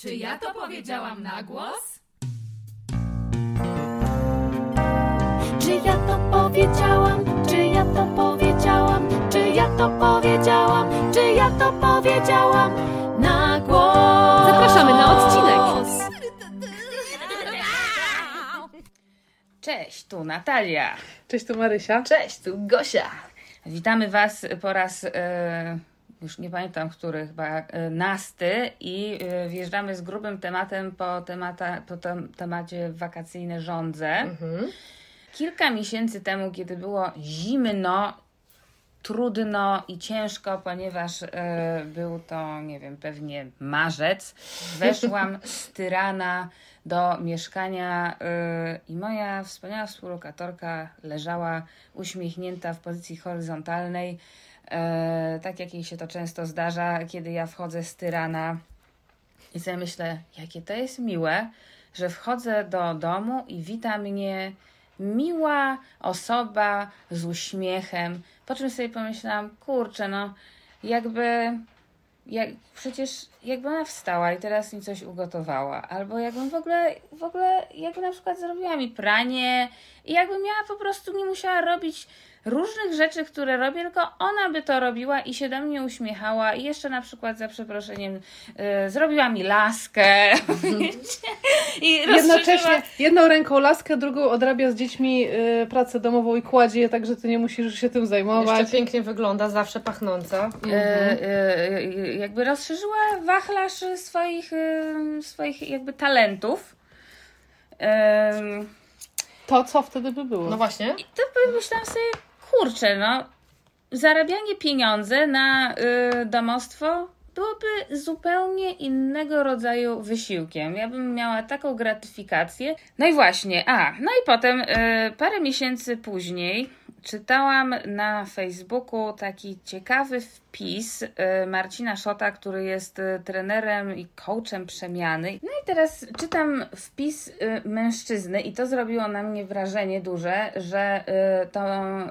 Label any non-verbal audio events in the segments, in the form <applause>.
Czy ja to powiedziałam na głos? Czy ja to powiedziałam? Czy ja to powiedziałam? Czy ja to powiedziałam? Czy ja to powiedziałam na głos? Zapraszamy na odcinek. Cześć, tu Natalia. Cześć, tu Marysia. Cześć, tu Gosia. Witamy Was po raz, e, już nie pamiętam który, chyba e, nasty i e, wjeżdżamy z grubym tematem po, temata, po tem, temacie wakacyjne żądze. Kilka miesięcy temu, kiedy było zimno, trudno i ciężko, ponieważ e, był to, nie wiem, pewnie marzec, weszłam <laughs> z Tyrana do mieszkania i moja wspaniała współlokatorka leżała uśmiechnięta w pozycji horyzontalnej, tak jak jej się to często zdarza, kiedy ja wchodzę z Tyrana i sobie myślę, jakie to jest miłe, że wchodzę do domu i wita mnie miła osoba z uśmiechem. Po czym sobie pomyślałam, kurczę, no jakby. Jak, przecież jakby ona wstała i teraz mi coś ugotowała, albo jakbym w ogóle, w ogóle jakby na przykład zrobiła mi pranie i jakby miała po prostu nie musiała robić różnych rzeczy, które robię, tylko ona by to robiła i się do mnie uśmiechała i jeszcze na przykład za przeproszeniem y, zrobiła mi laskę <laughs> i rozszerzyła Jednocześnie jedną ręką laskę, drugą odrabia z dziećmi y, pracę domową i kładzie je, także ty nie musisz się tym zajmować. Jeszcze pięknie wygląda, zawsze pachnąca. e, jakby rozszerzyła wachlarz swoich, e, swoich jakby talentów. To co wtedy by było? No właśnie. I to pomyślałam sobie, kurczę, no, zarabianie pieniądze na y, domostwo byłoby zupełnie innego rodzaju wysiłkiem. Ja bym miała taką gratyfikację. No i właśnie, a, no i potem y, parę miesięcy później czytałam na Facebooku taki ciekawy wpis y, Marcina Szota, który jest y, trenerem i coachem przemiany. No i teraz czytam wpis y, mężczyzny i to zrobiło na mnie wrażenie duże, że to,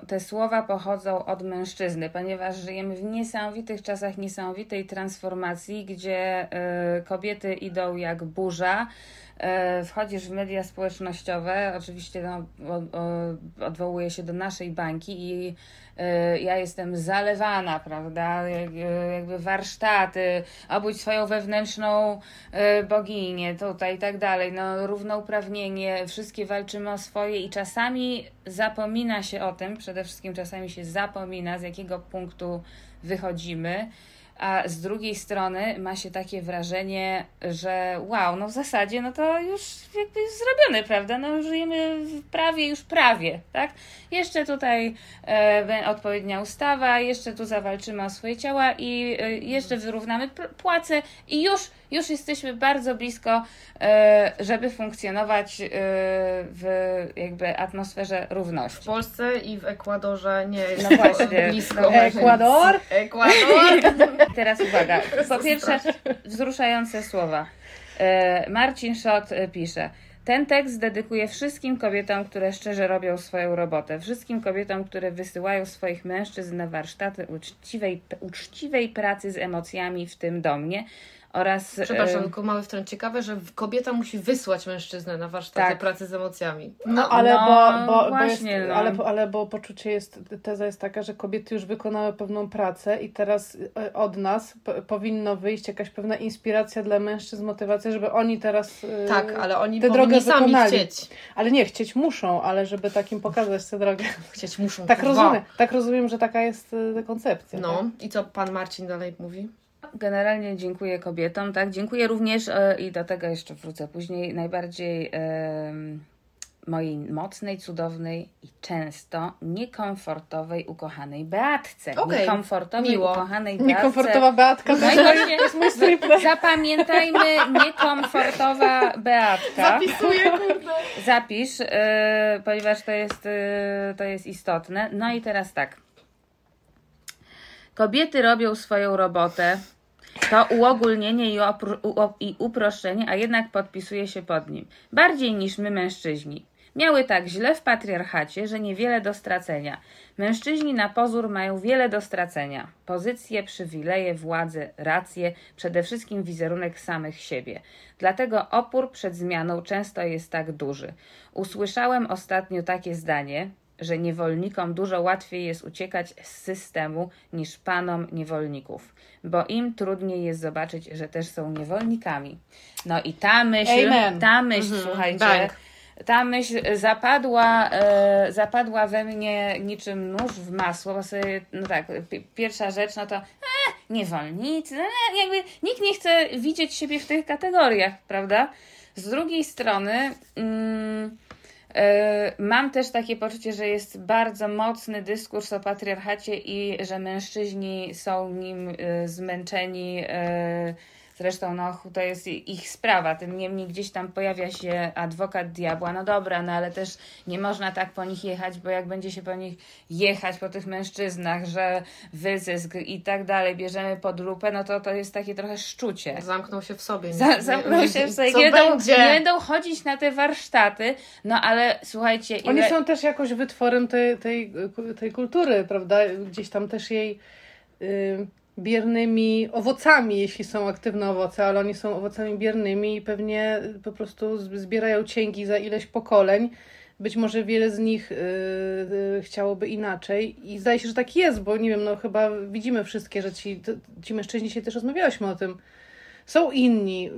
te słowa pochodzą od mężczyzny, ponieważ żyjemy w niesamowitych czasach niesamowitej transformacji, gdzie kobiety idą jak burza. E, Wchodzisz w media społecznościowe, oczywiście no, o, o, odwołuję się do naszej bańki i e, ja jestem zalewana, prawda? E, jakby warsztaty, obudź swoją wewnętrzną boginię, tutaj i tak dalej. No, równouprawnienie, wszystkie walczymy o swoje i czasami zapomina się o tym, przede wszystkim czasami się zapomina, z jakiego punktu wychodzimy. A z drugiej strony ma się takie wrażenie, że wow, no w zasadzie no to już jakby jest zrobione, prawda? No żyjemy prawie, już prawie, tak? Jeszcze tutaj e, odpowiednia ustawa, jeszcze tu zawalczymy o swoje ciała i e, jeszcze wyrównamy płace i już, już jesteśmy bardzo blisko, e, żeby funkcjonować e, w jakby atmosferze W równości. Polsce i w Ekwadorze nie jest No właśnie, blisko. no. Ekwador? Ekwador! <laughs> Teraz uwaga. <laughs> Po pierwsze, wzruszające słowa. E, Marcin Szot pisze. Ten tekst dedykuję wszystkim kobietom, które szczerze robią swoją robotę. Wszystkim kobietom, które wysyłają swoich mężczyzn na warsztaty uczciwej, uczciwej pracy z emocjami, w tym do mnie. Oraz. Przepraszam, tylko mały wtrąd. Ciekawe, że kobieta musi wysłać mężczyznę na warsztaty Tak. pracy z emocjami. No ale, No, bo, bo, bo, właśnie, jest, no. ale, ale bo poczucie jest, teza jest taka, że kobiety już wykonały pewną pracę i teraz e, od nas p- powinno wyjść jakaś pewna inspiracja dla mężczyzn, motywacja, żeby oni teraz e, Tak, ale oni tę powinni drogę sami wykonali. chcieć. Ale nie, chcieć muszą, ale żeby takim pokazać tę drogę. <laughs> Chcieć muszą. Tak kurwa. rozumiem, tak rozumiem, że taka jest e, koncepcja. No tak? i co pan Marcin dalej mówi? Generalnie dziękuję kobietom, tak. Dziękuję również e, i do tego jeszcze wrócę później najbardziej mojej mocnej, cudownej i często niekomfortowej, ukochanej Beatce. Okej, Niekomfortowej, miło. ukochanej Beatce. Niekomfortowa Beatka No i to właśnie, jest mój stripler. <laughs> zapamiętajmy niekomfortowa Beatka. Zapisuję, <laughs> kurde. Zapisz, yy, ponieważ to jest, yy, to jest istotne. No i teraz tak. Kobiety robią swoją robotę. To uogólnienie i, i uproszczenie, a jednak podpisuje się pod nim. Bardziej niż my, mężczyźni. Miały tak źle w patriarchacie, że niewiele do stracenia. Mężczyźni na pozór mają wiele do stracenia. Pozycje, przywileje, władzę, racje, przede wszystkim wizerunek samych siebie. Dlatego opór przed zmianą często jest tak duży. Usłyszałem ostatnio takie zdanie, że niewolnikom dużo łatwiej jest uciekać z systemu niż panom niewolników, bo im trudniej jest zobaczyć, że też są niewolnikami. No i ta myśl, Amen. ta myśl, Mhm, słuchajcie, bank. ta myśl zapadła, e, zapadła we mnie niczym nóż w masło, bo sobie, no tak, pi- pierwsza rzecz, no to e, niewolnicy, e, jakby nikt nie chce widzieć siebie w tych kategoriach, prawda? Z drugiej strony mm, mam też takie poczucie, że jest bardzo mocny dyskurs o patriarchacie i że mężczyźni są nim e, zmęczeni. Zresztą no, to jest ich sprawa. Tym niemniej gdzieś tam pojawia się adwokat diabła. No dobra, no ale też nie można tak po nich jechać, bo jak będzie się po nich jechać, po tych mężczyznach, że wyzysk i tak dalej, bierzemy pod lupę, no to to jest takie trochę szczucie. Zamknął się w sobie. Za, Nie- zamknął się w sobie. Co Nie będą, będzie? nie będą chodzić na te warsztaty, no ale słuchajcie, Oni ile... są też jakoś wytworem tej, tej, tej kultury, prawda? Gdzieś tam też jej y, biernymi owocami, jeśli są aktywne owoce, ale oni są owocami biernymi i pewnie po prostu zbierają cięgi za ileś pokoleń. Być może wiele z nich y, y, chciałoby inaczej i zdaje się, że tak jest, bo nie wiem, no chyba widzimy wszystkie, że ci, ci mężczyźni, dzisiaj też rozmawiałyśmy o tym, są inni,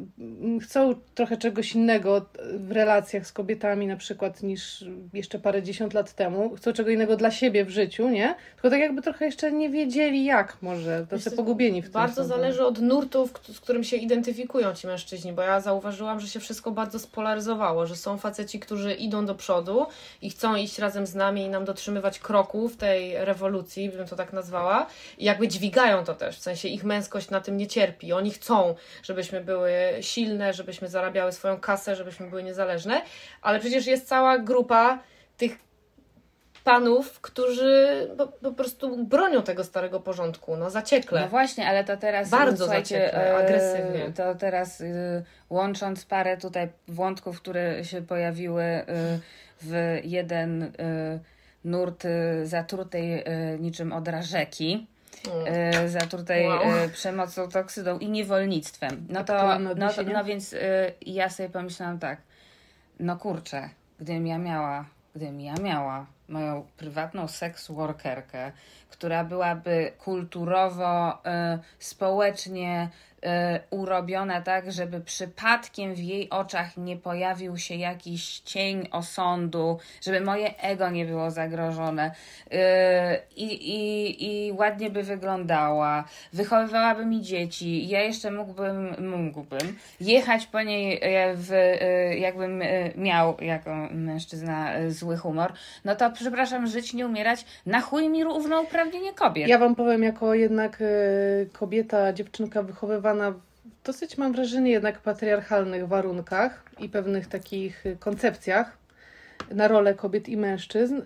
chcą trochę czegoś innego w relacjach z kobietami na przykład niż jeszcze parę dziesiąt lat temu. Chcą czego innego dla siebie w życiu, nie? Tylko tak jakby trochę jeszcze nie wiedzieli jak może, co, pogubieni w tym. Bardzo są, zależy od nurtów, z którym się identyfikują ci mężczyźni, bo ja zauważyłam, że się wszystko bardzo spolaryzowało, że są faceci, którzy idą do przodu i chcą iść razem z nami i nam dotrzymywać kroku w tej rewolucji, bym to tak nazwała, i jakby dźwigają to też, w sensie ich męskość na tym nie cierpi. Oni chcą, żebyśmy były silne, żebyśmy zarabiały swoją kasę, żebyśmy były niezależne, ale przecież jest cała grupa tych panów, którzy po, po prostu bronią tego starego porządku, no zaciekle. No właśnie, ale to teraz Bardzo zaciekle, e, agresywnie. To teraz y, łącząc parę tutaj wątków, które się pojawiły y, w jeden y, nurt zatrutej niczym odra rzeki. Mm. y, zatrutej Wow. y, przemocą, toksydą i niewolnictwem. No to, no, to, no więc y, ja sobie pomyślałam tak, no kurczę, gdybym ja miała, gdybym ja miała moją prywatną seks workerkę, która byłaby kulturowo, społecznie urobiona tak, żeby przypadkiem w jej oczach nie pojawił się jakiś cień osądu, żeby moje ego nie było zagrożone. Y, i, i, i ładnie by wyglądała, wychowywałaby mi dzieci, ja jeszcze mógłbym, mógłbym jechać po niej e, w, jakbym miał jako mężczyzna zły humor, no to przepraszam, żyć, nie umierać, na chuj mi równouprawnienie kobiet. Ja wam powiem, jako jednak y, kobieta, dziewczynka wychowywana w dosyć, mam wrażenie, jednak patriarchalnych warunkach i pewnych takich y, koncepcjach na rolę kobiet i mężczyzn,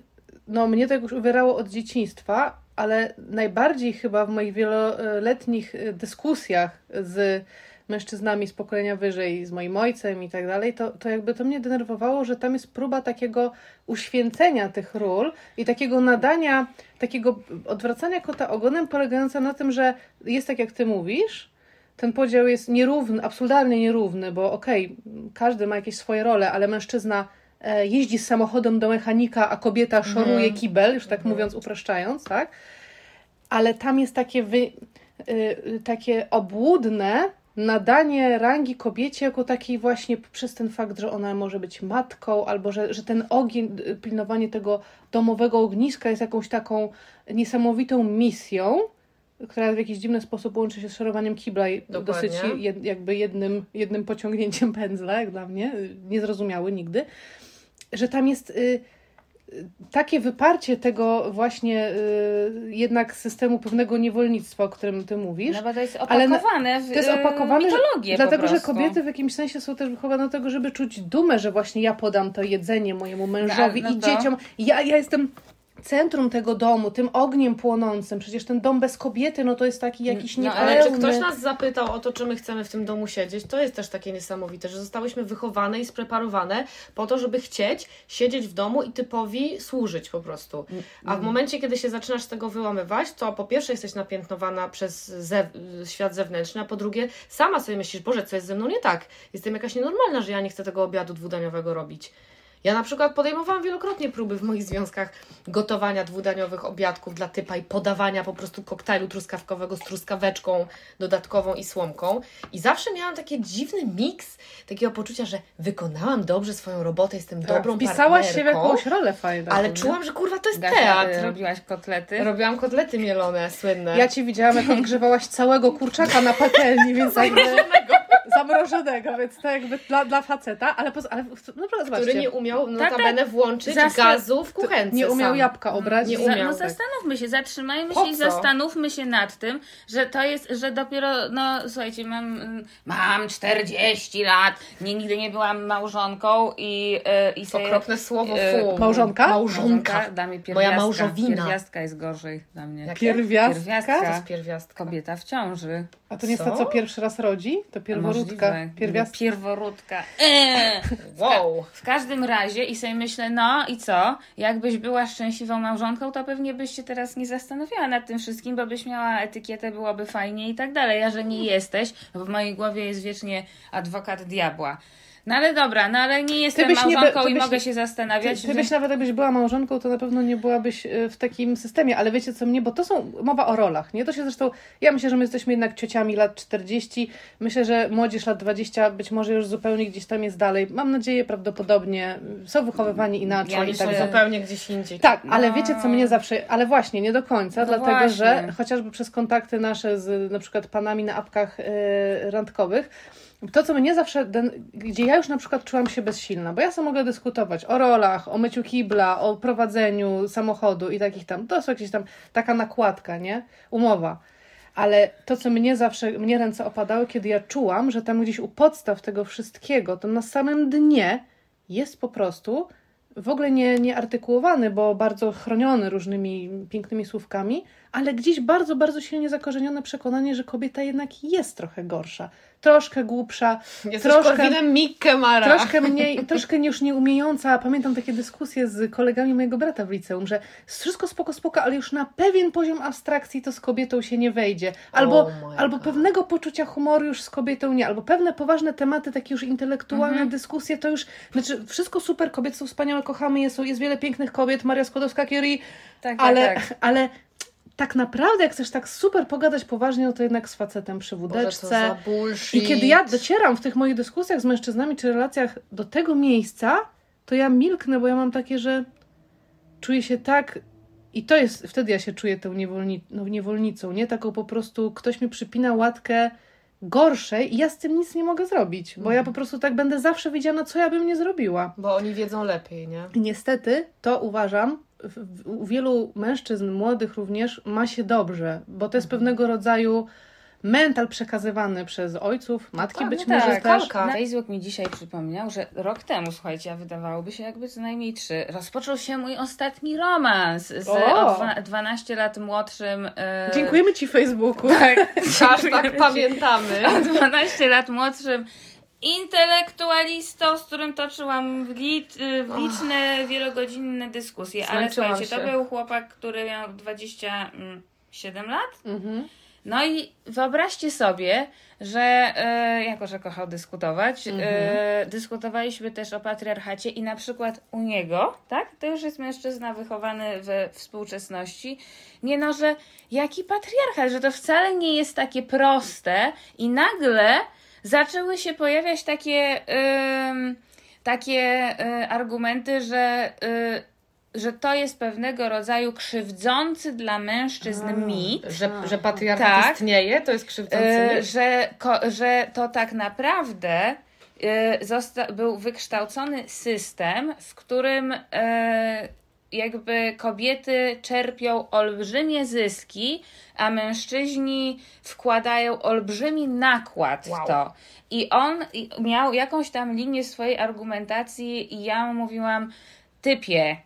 no mnie to już uwierało od dzieciństwa, ale najbardziej chyba w moich wieloletnich y, dyskusjach z mężczyznami z pokolenia wyżej, z moim ojcem i tak dalej, to, to jakby to mnie denerwowało, że tam jest próba takiego uświęcenia tych ról i takiego nadania, takiego odwracania kota ogonem, polegająca na tym, że jest tak jak ty mówisz, ten podział jest nierówny, absurdalnie nierówny, bo okej, każdy ma jakieś swoje role, ale mężczyzna e, jeździ z samochodem do mechanika, a kobieta szoruje kibel, już tak mówiąc, upraszczając, tak? Ale tam jest takie, wy, y, y, takie obłudne nadanie rangi kobiecie jako takiej właśnie przez ten fakt, że ona może być matką, albo że, że ten ogień, y, pilnowanie tego domowego ogniska jest jakąś taką niesamowitą misją, która w jakiś dziwny sposób łączy się z szorowaniem kibla i Dokładnie. dosyć jed, jakby jednym, jednym pociągnięciem pędzla, jak dla mnie, niezrozumiały nigdy, że tam jest y, takie wyparcie tego właśnie y, jednak systemu pewnego niewolnictwa, o którym ty mówisz. No bo to jest Ale opakowane w To jest y, opakowane, że, mitologię dlatego po że kobiety w jakimś sensie są też wychowane do tego, żeby czuć dumę, że właśnie ja podam to jedzenie mojemu mężowi no i to- dzieciom. Ja, ja jestem centrum tego domu, tym ogniem płonącym. Przecież ten dom bez kobiety, no to jest taki jakiś No, niepełny. Ale czy ktoś nas zapytał o to, czy my chcemy w tym domu siedzieć? To jest też takie niesamowite, że zostałyśmy wychowane i spreparowane po to, żeby chcieć siedzieć w domu i typowi służyć po prostu. A w momencie, kiedy się zaczynasz z tego wyłamywać, to po pierwsze jesteś napiętnowana przez zew świat zewnętrzny, a po drugie sama sobie myślisz, Boże, co jest ze mną nie tak? Jestem jakaś nienormalna, że ja nie chcę tego obiadu dwudaniowego robić. Ja na przykład podejmowałam wielokrotnie próby w moich związkach gotowania dwudaniowych obiadków dla typa i podawania po prostu koktajlu truskawkowego z truskaweczką dodatkową i słomką. I zawsze miałam taki dziwny miks takiego poczucia, że wykonałam dobrze swoją robotę, jestem Tak, dobrą Wpisałaś się w jakąś rolę fajną. ale nie? czułam, że kurwa to jest teatr. robiłaś kotlety. Robiłam kotlety mielone, słynne. Ja Cię widziałam, jak odgrzewałaś całego kurczaka na patelni, więc <laughs> jakby... Zamrożonego, więc to jakby dla, dla faceta, ale, poza, ale naprawdę zobaczcie, który nie umiał Tak, notabene włączyć Zasad- gazu w kuchence nie umiał sam. jabłka obrać. Nie Za, umiał, no tak. zastanówmy się, zatrzymajmy Po się i co? zastanówmy się nad tym, że to jest, że dopiero, no słuchajcie, mam, mm, mam 40 lat, nie, nigdy nie byłam małżonką i, e, i sobie, Okropne słowo, e, fu. Małżonka? Małżonka. Moja małżowina. Pierwiastka jest gorzej dla mnie. Jak- Pierwiastka? To jest pierwiastka. Kobieta w ciąży. A to nie jest Co? ta, co pierwszy raz rodzi? To pierworódka. Możliwe. Pierwiastka. Pierworódka. Eee. Wow. W każdym razie i sobie myślę, no i co? Jakbyś była szczęśliwą małżonką, to pewnie byś się teraz nie zastanawiała nad tym wszystkim, bo byś miała etykietę, byłoby fajnie i tak dalej. A że nie jesteś, bo w mojej głowie jest wiecznie adwokat diabła. No ale dobra, no ale nie jestem byś nie małżonką ty i mogę się zastanawiać. Ty, ty byś nawet jakbyś była małżonką, to na pewno nie byłabyś e, w takim systemie, ale wiecie co mnie, bo to są mowa o rolach, nie? To się zresztą, ja myślę, że my jesteśmy jednak ciociami lat 40, myślę, że młodzież lat 20 być może już zupełnie gdzieś tam jest dalej, mam nadzieję prawdopodobnie, są wychowywani inaczej Ja i myślę, tak że-. Zupełnie gdzieś indziej. Tak, ale No. wiecie, co mnie zawsze, ale właśnie, nie do końca, No dlatego właśnie. że chociażby przez kontakty nasze z na przykład panami na apkach y, randkowych, to, co mnie zawsze, gdzie ja już na przykład czułam się bezsilna, bo ja sobie mogę dyskutować o rolach, o myciu kibla, o prowadzeniu samochodu i takich tam, to są jakieś tam, taka nakładka, nie? Umowa. Ale to, co mnie zawsze, mnie ręce opadały, kiedy ja czułam, że tam gdzieś u podstaw tego wszystkiego, to na samym dnie jest po prostu w ogóle nie, nie bo bardzo chroniony różnymi pięknymi słówkami, ale gdzieś bardzo, bardzo silnie zakorzenione przekonanie, że kobieta jednak jest trochę gorsza, troszkę głupsza, Jesteś troszkę- Mikke Mara. troszkę mniej, troszkę już nie umiejąca. Pamiętam takie dyskusje z kolegami mojego brata w liceum, że wszystko spoko, spoko, ale już na pewien poziom abstrakcji to z kobietą się nie wejdzie. Albo, Oh albo pewnego poczucia humoru już z kobietą nie, albo pewne poważne tematy, takie już intelektualne dyskusje, to już, znaczy wszystko super, kobiety są wspaniałe, kochamy je, są, jest wiele pięknych kobiet, Maria Skłodowska-Curie, Tak, tak, ale, tak. ale tak naprawdę, jak chcesz tak super pogadać poważnie, no to jednak z facetem przy wódeczce. I kiedy ja docieram w tych moich dyskusjach z mężczyznami czy relacjach do tego miejsca, to ja milknę, bo ja mam takie, że czuję się tak. I to jest, wtedy ja się czuję tą niewolni, no, niewolnicą, nie? Taką po prostu, ktoś mi przypina łatkę gorszej i ja z tym nic nie mogę zrobić, bo ja po prostu tak będę zawsze wiedziana, co ja bym nie zrobiła. Bo oni wiedzą lepiej, nie? I niestety to uważam, u wielu mężczyzn, młodych również, ma się dobrze, bo to jest pewnego rodzaju mental przekazywany przez ojców, matki Tak, być no może tak, też. kalka. Facebook mi dzisiaj przypomniał, że rok temu, słuchajcie, a wydawałoby się jakby co najmniej trzy, rozpoczął się mój ostatni romans z O! o dwa- 12 lat młodszym. e, Dziękujemy Ci Facebooku. Tak, Aż tak pamiętamy. a 12 lat młodszym intelektualistą, z którym toczyłam licz, y, liczne, wielogodzinne dyskusje. Ale Zmęczyłam słuchajcie, to się. był chłopak, który miał 27 lat. Mhm. No i wyobraźcie sobie, że e, jako, że kochał dyskutować, e, dyskutowaliśmy też o patriarchacie i na przykład u niego, tak? To już jest mężczyzna wychowany we współczesności. Nie no, że jaki patriarchat, że to wcale nie jest takie proste i nagle zaczęły się pojawiać takie, ym, takie y, argumenty, że, y, że to jest pewnego rodzaju krzywdzący dla mężczyzn mit. Że, że patriarchat Tak. istnieje, to jest krzywdzący mit. że, ko, że to tak naprawdę zosta- był wykształcony system, w którym e, jakby kobiety czerpią olbrzymie zyski, a mężczyźni wkładają olbrzymi nakład Wow. w to. I on miał jakąś tam linię swojej argumentacji i ja mu mówiłam, typie.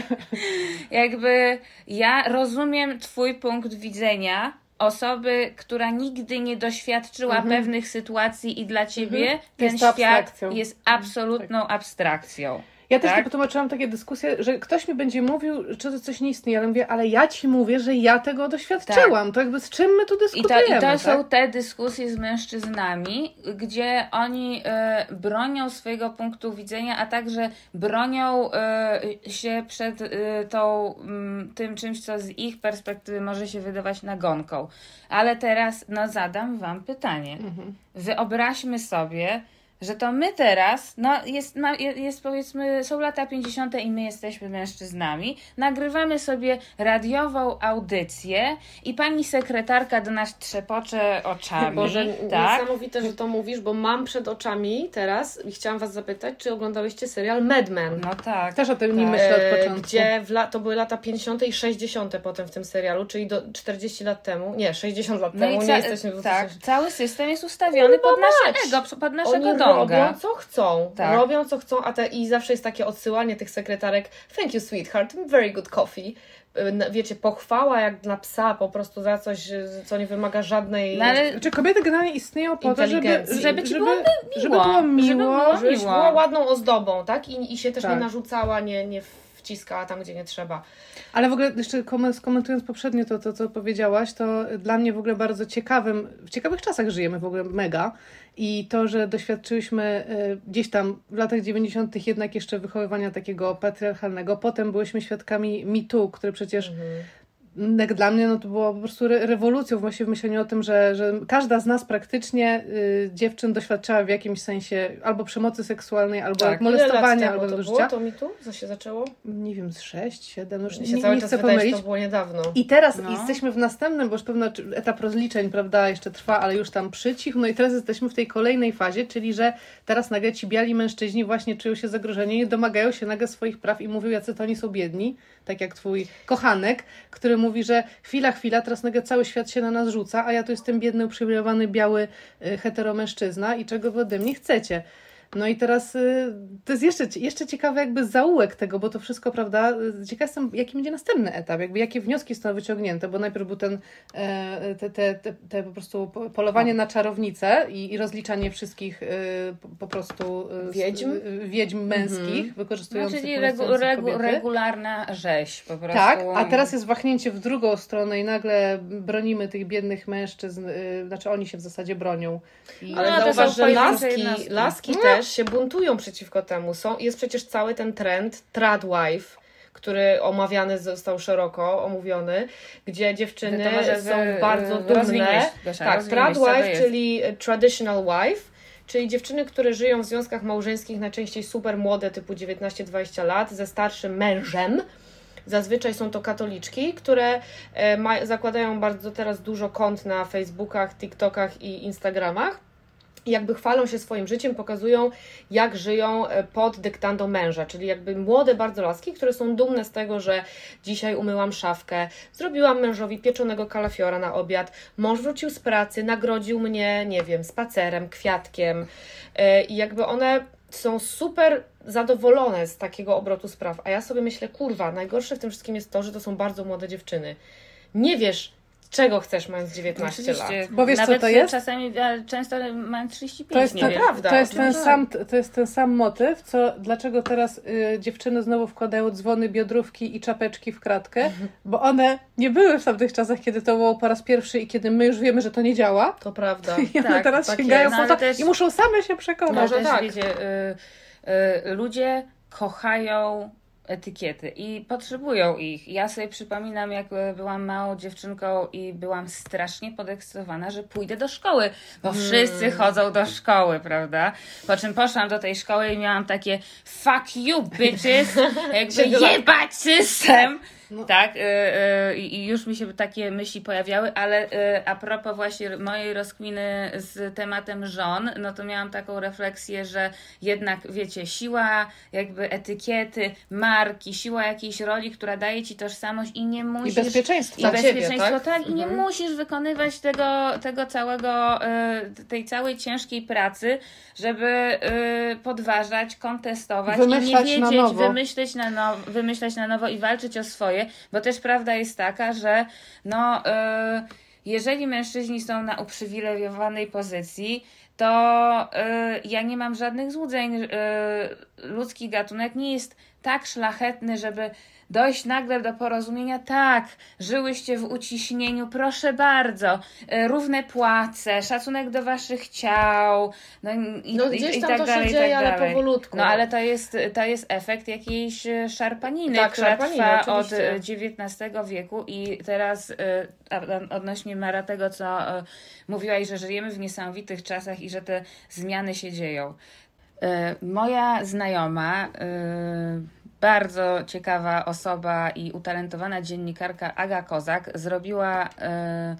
<laughs> Jakby ja rozumiem Twój punkt widzenia osoby, która nigdy nie doświadczyła pewnych sytuacji i dla ciebie ten Mhm. Jest to świat abstrakcją. jest absolutną abstrakcją. Ja też Tak? tak? tłumaczyłam takie dyskusje, że ktoś mi będzie mówił, czy to coś nie istnieje, ale mówię, ale ja ci mówię, że ja tego doświadczyłam. To jakby z czym my tu I to, dyskutujemy, I to tak? są te dyskusje z mężczyznami, gdzie oni e, bronią swojego punktu widzenia, a także bronią e, się przed e, tą, mm, tym czymś, co z ich perspektywy może się wydawać nagonką. Ale teraz no, zadam Wam pytanie. Mhm. Wyobraźmy sobie, że to my teraz, no jest, jest powiedzmy, są lata 50. i my jesteśmy mężczyznami, nagrywamy sobie radiową audycję i pani sekretarka do nas trzepocze oczami. Boże, tak? niesamowite, że to mówisz, bo mam przed oczami teraz i chciałam Was zapytać, czy oglądałyście serial Mad Men? No tak. Też o tym nie Tak. myślę od E, początku. Gdzie w la, to były lata 50. i 60. potem w tym serialu, czyli do 40 lat temu, nie, 60 lat No temu, i nie jesteśmy w tak, cały system jest ustawiony pod Kurwa nasze mać! ego, pod naszego Oni donga. robią co chcą, Tak. robią co chcą, a te, i zawsze jest takie odsyłanie tych sekretarek thank you sweetheart, very good coffee. Na- Wiecie, pochwała jak dla psa po prostu za coś, e, co nie wymaga żadnej... No ale Czy kobiety generalnie istnieją po to, żeby. Żeby ci było żeby miło. było miło, Żeby było miło. była ładną ozdobą, tak? I, i się też Tak. nie narzucała, nie, nie wciskała tam, gdzie nie trzeba. Ale w ogóle jeszcze kom- skomentując poprzednio to, to, co powiedziałaś, to dla mnie w ogóle bardzo ciekawym, w ciekawych czasach żyjemy w ogóle mega i to, że doświadczyliśmy y, gdzieś tam w latach 90. jednak jeszcze wychowywania takiego patriarchalnego, potem byliśmy świadkami MeToo, który przecież jak dla mnie no to było po prostu re- rewolucją właśnie w myśleniu o tym, że, że każda z nas praktycznie y, dziewczyn doświadczała w jakimś sensie albo przemocy seksualnej, albo Tak. Molestowania, albo to do było? życia. To mi tu? Co się zaczęło? Nie wiem, z 6, 7, już Mi nie, się cały nie czas chcę pomylić. to było niedawno. I teraz No. jesteśmy w następnym, bo już pewno etap rozliczeń, prawda, jeszcze trwa, ale już tam przycichł. No i teraz jesteśmy w tej kolejnej fazie, czyli że teraz nagle ci biali mężczyźni właśnie czują się zagrożeni i domagają się nagle swoich praw i mówią, jacy to oni są biedni, tak jak twój kochanek, który mówi, że chwila, chwila, teraz nagle cały świat się na nas rzuca, a ja tu jestem biedny, uprzywilejowany, biały y, heteromężczyzna i czego wy ode mnie chcecie? No i teraz y, to jest jeszcze, jeszcze ciekawy jakby zaułek tego, bo to wszystko, prawda, y, ciekaw jestem, jaki będzie następny etap, jakby jakie wnioski zostaną wyciągnięte, bo najpierw był ten, e, te, te, te, te po prostu po- polowanie na czarownicę i, i rozliczanie wszystkich y, po, prostu y, Wiedźm? y, wiedźm męskich, No, wykorzystujących, czyli regu, regu, kobiety. regularna rzeź po prostu. Tak, a teraz jest wahnięcie w drugą stronę i nagle bronimy tych biednych mężczyzn, y, znaczy oni się w zasadzie bronią. I Ale No, to są zauważ, że pojedyncze laski, jednostki. laski też się buntują przeciwko temu. Są, jest przecież cały ten trend tradwife, który omawiany został szeroko, omówiony, gdzie dziewczyny To są wy- bardzo dumne. Gosia, tak, tradwife, czyli traditional wife, czyli dziewczyny, które żyją w związkach małżeńskich najczęściej super młode, typu 19-20 lat, ze starszym mężem. Zazwyczaj są to katoliczki, które e, ma, zakładają bardzo teraz dużo kont na Facebookach, TikTokach i Instagramach. Jakby chwalą się swoim życiem, pokazują, jak żyją e, pod dyktando męża, czyli jakby młode bardzo laski, które są dumne z tego, że dzisiaj umyłam szafkę, zrobiłam mężowi pieczonego kalafiora na obiad, mąż wrócił z pracy, nagrodził mnie, nie wiem, spacerem, kwiatkiem. E, I jakby one są super zadowolone z takiego obrotu spraw. A ja sobie myślę, kurwa, najgorsze w tym wszystkim jest to, że to są bardzo młode dziewczyny. Nie wiesz, czego chcesz mając 19 lat. Oczywiście. Bo wiesz, co Nawet to jest? czasami, ale często mam 35, To jest, nie prawda, to, jest ten sam, to jest ten sam motyw, co dlaczego teraz y, dziewczyny znowu wkładają dzwony, biodrówki i czapeczki w kratkę, bo one nie były w tamtych czasach, kiedy to było po raz pierwszy i kiedy my już wiemy, że to nie działa. To prawda. <laughs> I one Tak, teraz tak sięgają jest. po No, to też- i muszą same się przekonać. Może też tak. wiecie, y, y, ludzie kochają etykiety i potrzebują ich. Ja sobie przypominam, jak y, byłam małą dziewczynką i byłam strasznie podekscytowana, że pójdę do szkoły, bo wszyscy chodzą do szkoły, prawda? Po czym poszłam do tej szkoły i miałam takie fuck you bitches, <laughs> jakby jebać system. No. Tak, y, y, i już mi się takie myśli pojawiały, ale y, a propos właśnie mojej rozkminy z tematem żon, no to miałam taką refleksję, że jednak, wiecie, siła jakby etykiety, marki, siła jakiejś roli, która daje ci tożsamość i nie musisz... I bezpieczeństwo. I Dla ciebie, bezpieczeństwo, tak? tak? I nie Mhm. musisz wykonywać tego, tego całego, tej całej ciężkiej pracy, żeby podważać, kontestować Wymyślać i nie na wiedzieć, nowo. wymyśleć na, now, wymyślać na nowo i walczyć o swoje, bo też prawda jest taka, że no, y, jeżeli mężczyźni są na uprzywilejowanej pozycji, to y, ja nie mam żadnych złudzeń. Y, ludzki gatunek nie jest tak szlachetny, żeby dojść nagle do porozumienia. Tak, żyłyście w uciśnieniu, proszę bardzo. Y, równe płace, szacunek do waszych ciał. No, i, No gdzieś i tam tak to dalej, się i tak dzieje, ale dalej. powolutku. No ale to jest, to jest efekt jakiejś e, szarpaniny, Tak, która szarpaniny, trwa od oczywiście. e, XIX wieku i teraz e, odnośnie Mara tego, co e, mówiłaś, że żyjemy w niesamowitych czasach i że te zmiany się dzieją. E, Moja znajoma, e, bardzo ciekawa osoba i utalentowana dziennikarka Aga Kozak zrobiła e,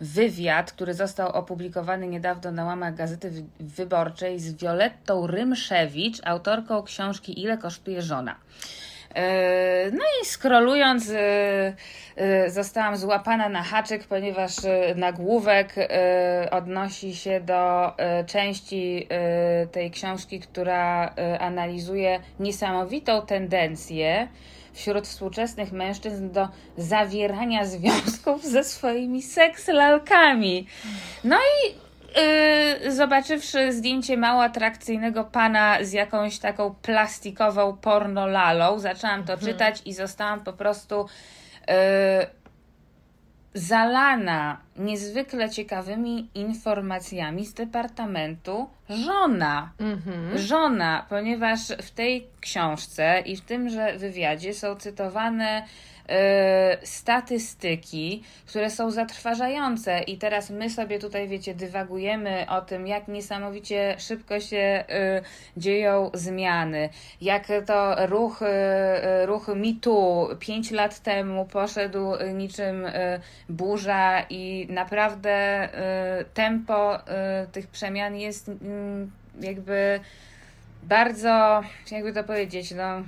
wywiad, który został opublikowany niedawno na łamach Gazety Wy- Wyborczej z Violettą Rymszewicz, autorką książki Ile kosztuje żona. E, No i scrollując, e, e, zostałam złapana na haczyk, ponieważ nagłówek odnosi się do części tej książki, która analizuje niesamowitą tendencję wśród współczesnych mężczyzn do zawierania związków ze swoimi sekslalkami. No i Yy, zobaczywszy zdjęcie mało atrakcyjnego pana z jakąś taką plastikową pornolalą, zaczęłam to czytać i zostałam po prostu yy, zalana niezwykle ciekawymi informacjami z departamentu żona. Mhm. Żona, ponieważ w tej książce i w tymże wywiadzie są cytowane statystyki, które są zatrważające. I teraz my sobie tutaj, wiecie, dywagujemy o tym, jak niesamowicie szybko się e, dzieją zmiany, jak to ruch, e, ruch mitu pięć lat temu poszedł niczym burza i naprawdę tempo tych przemian jest mm, jakby bardzo, jakby to powiedzieć, no,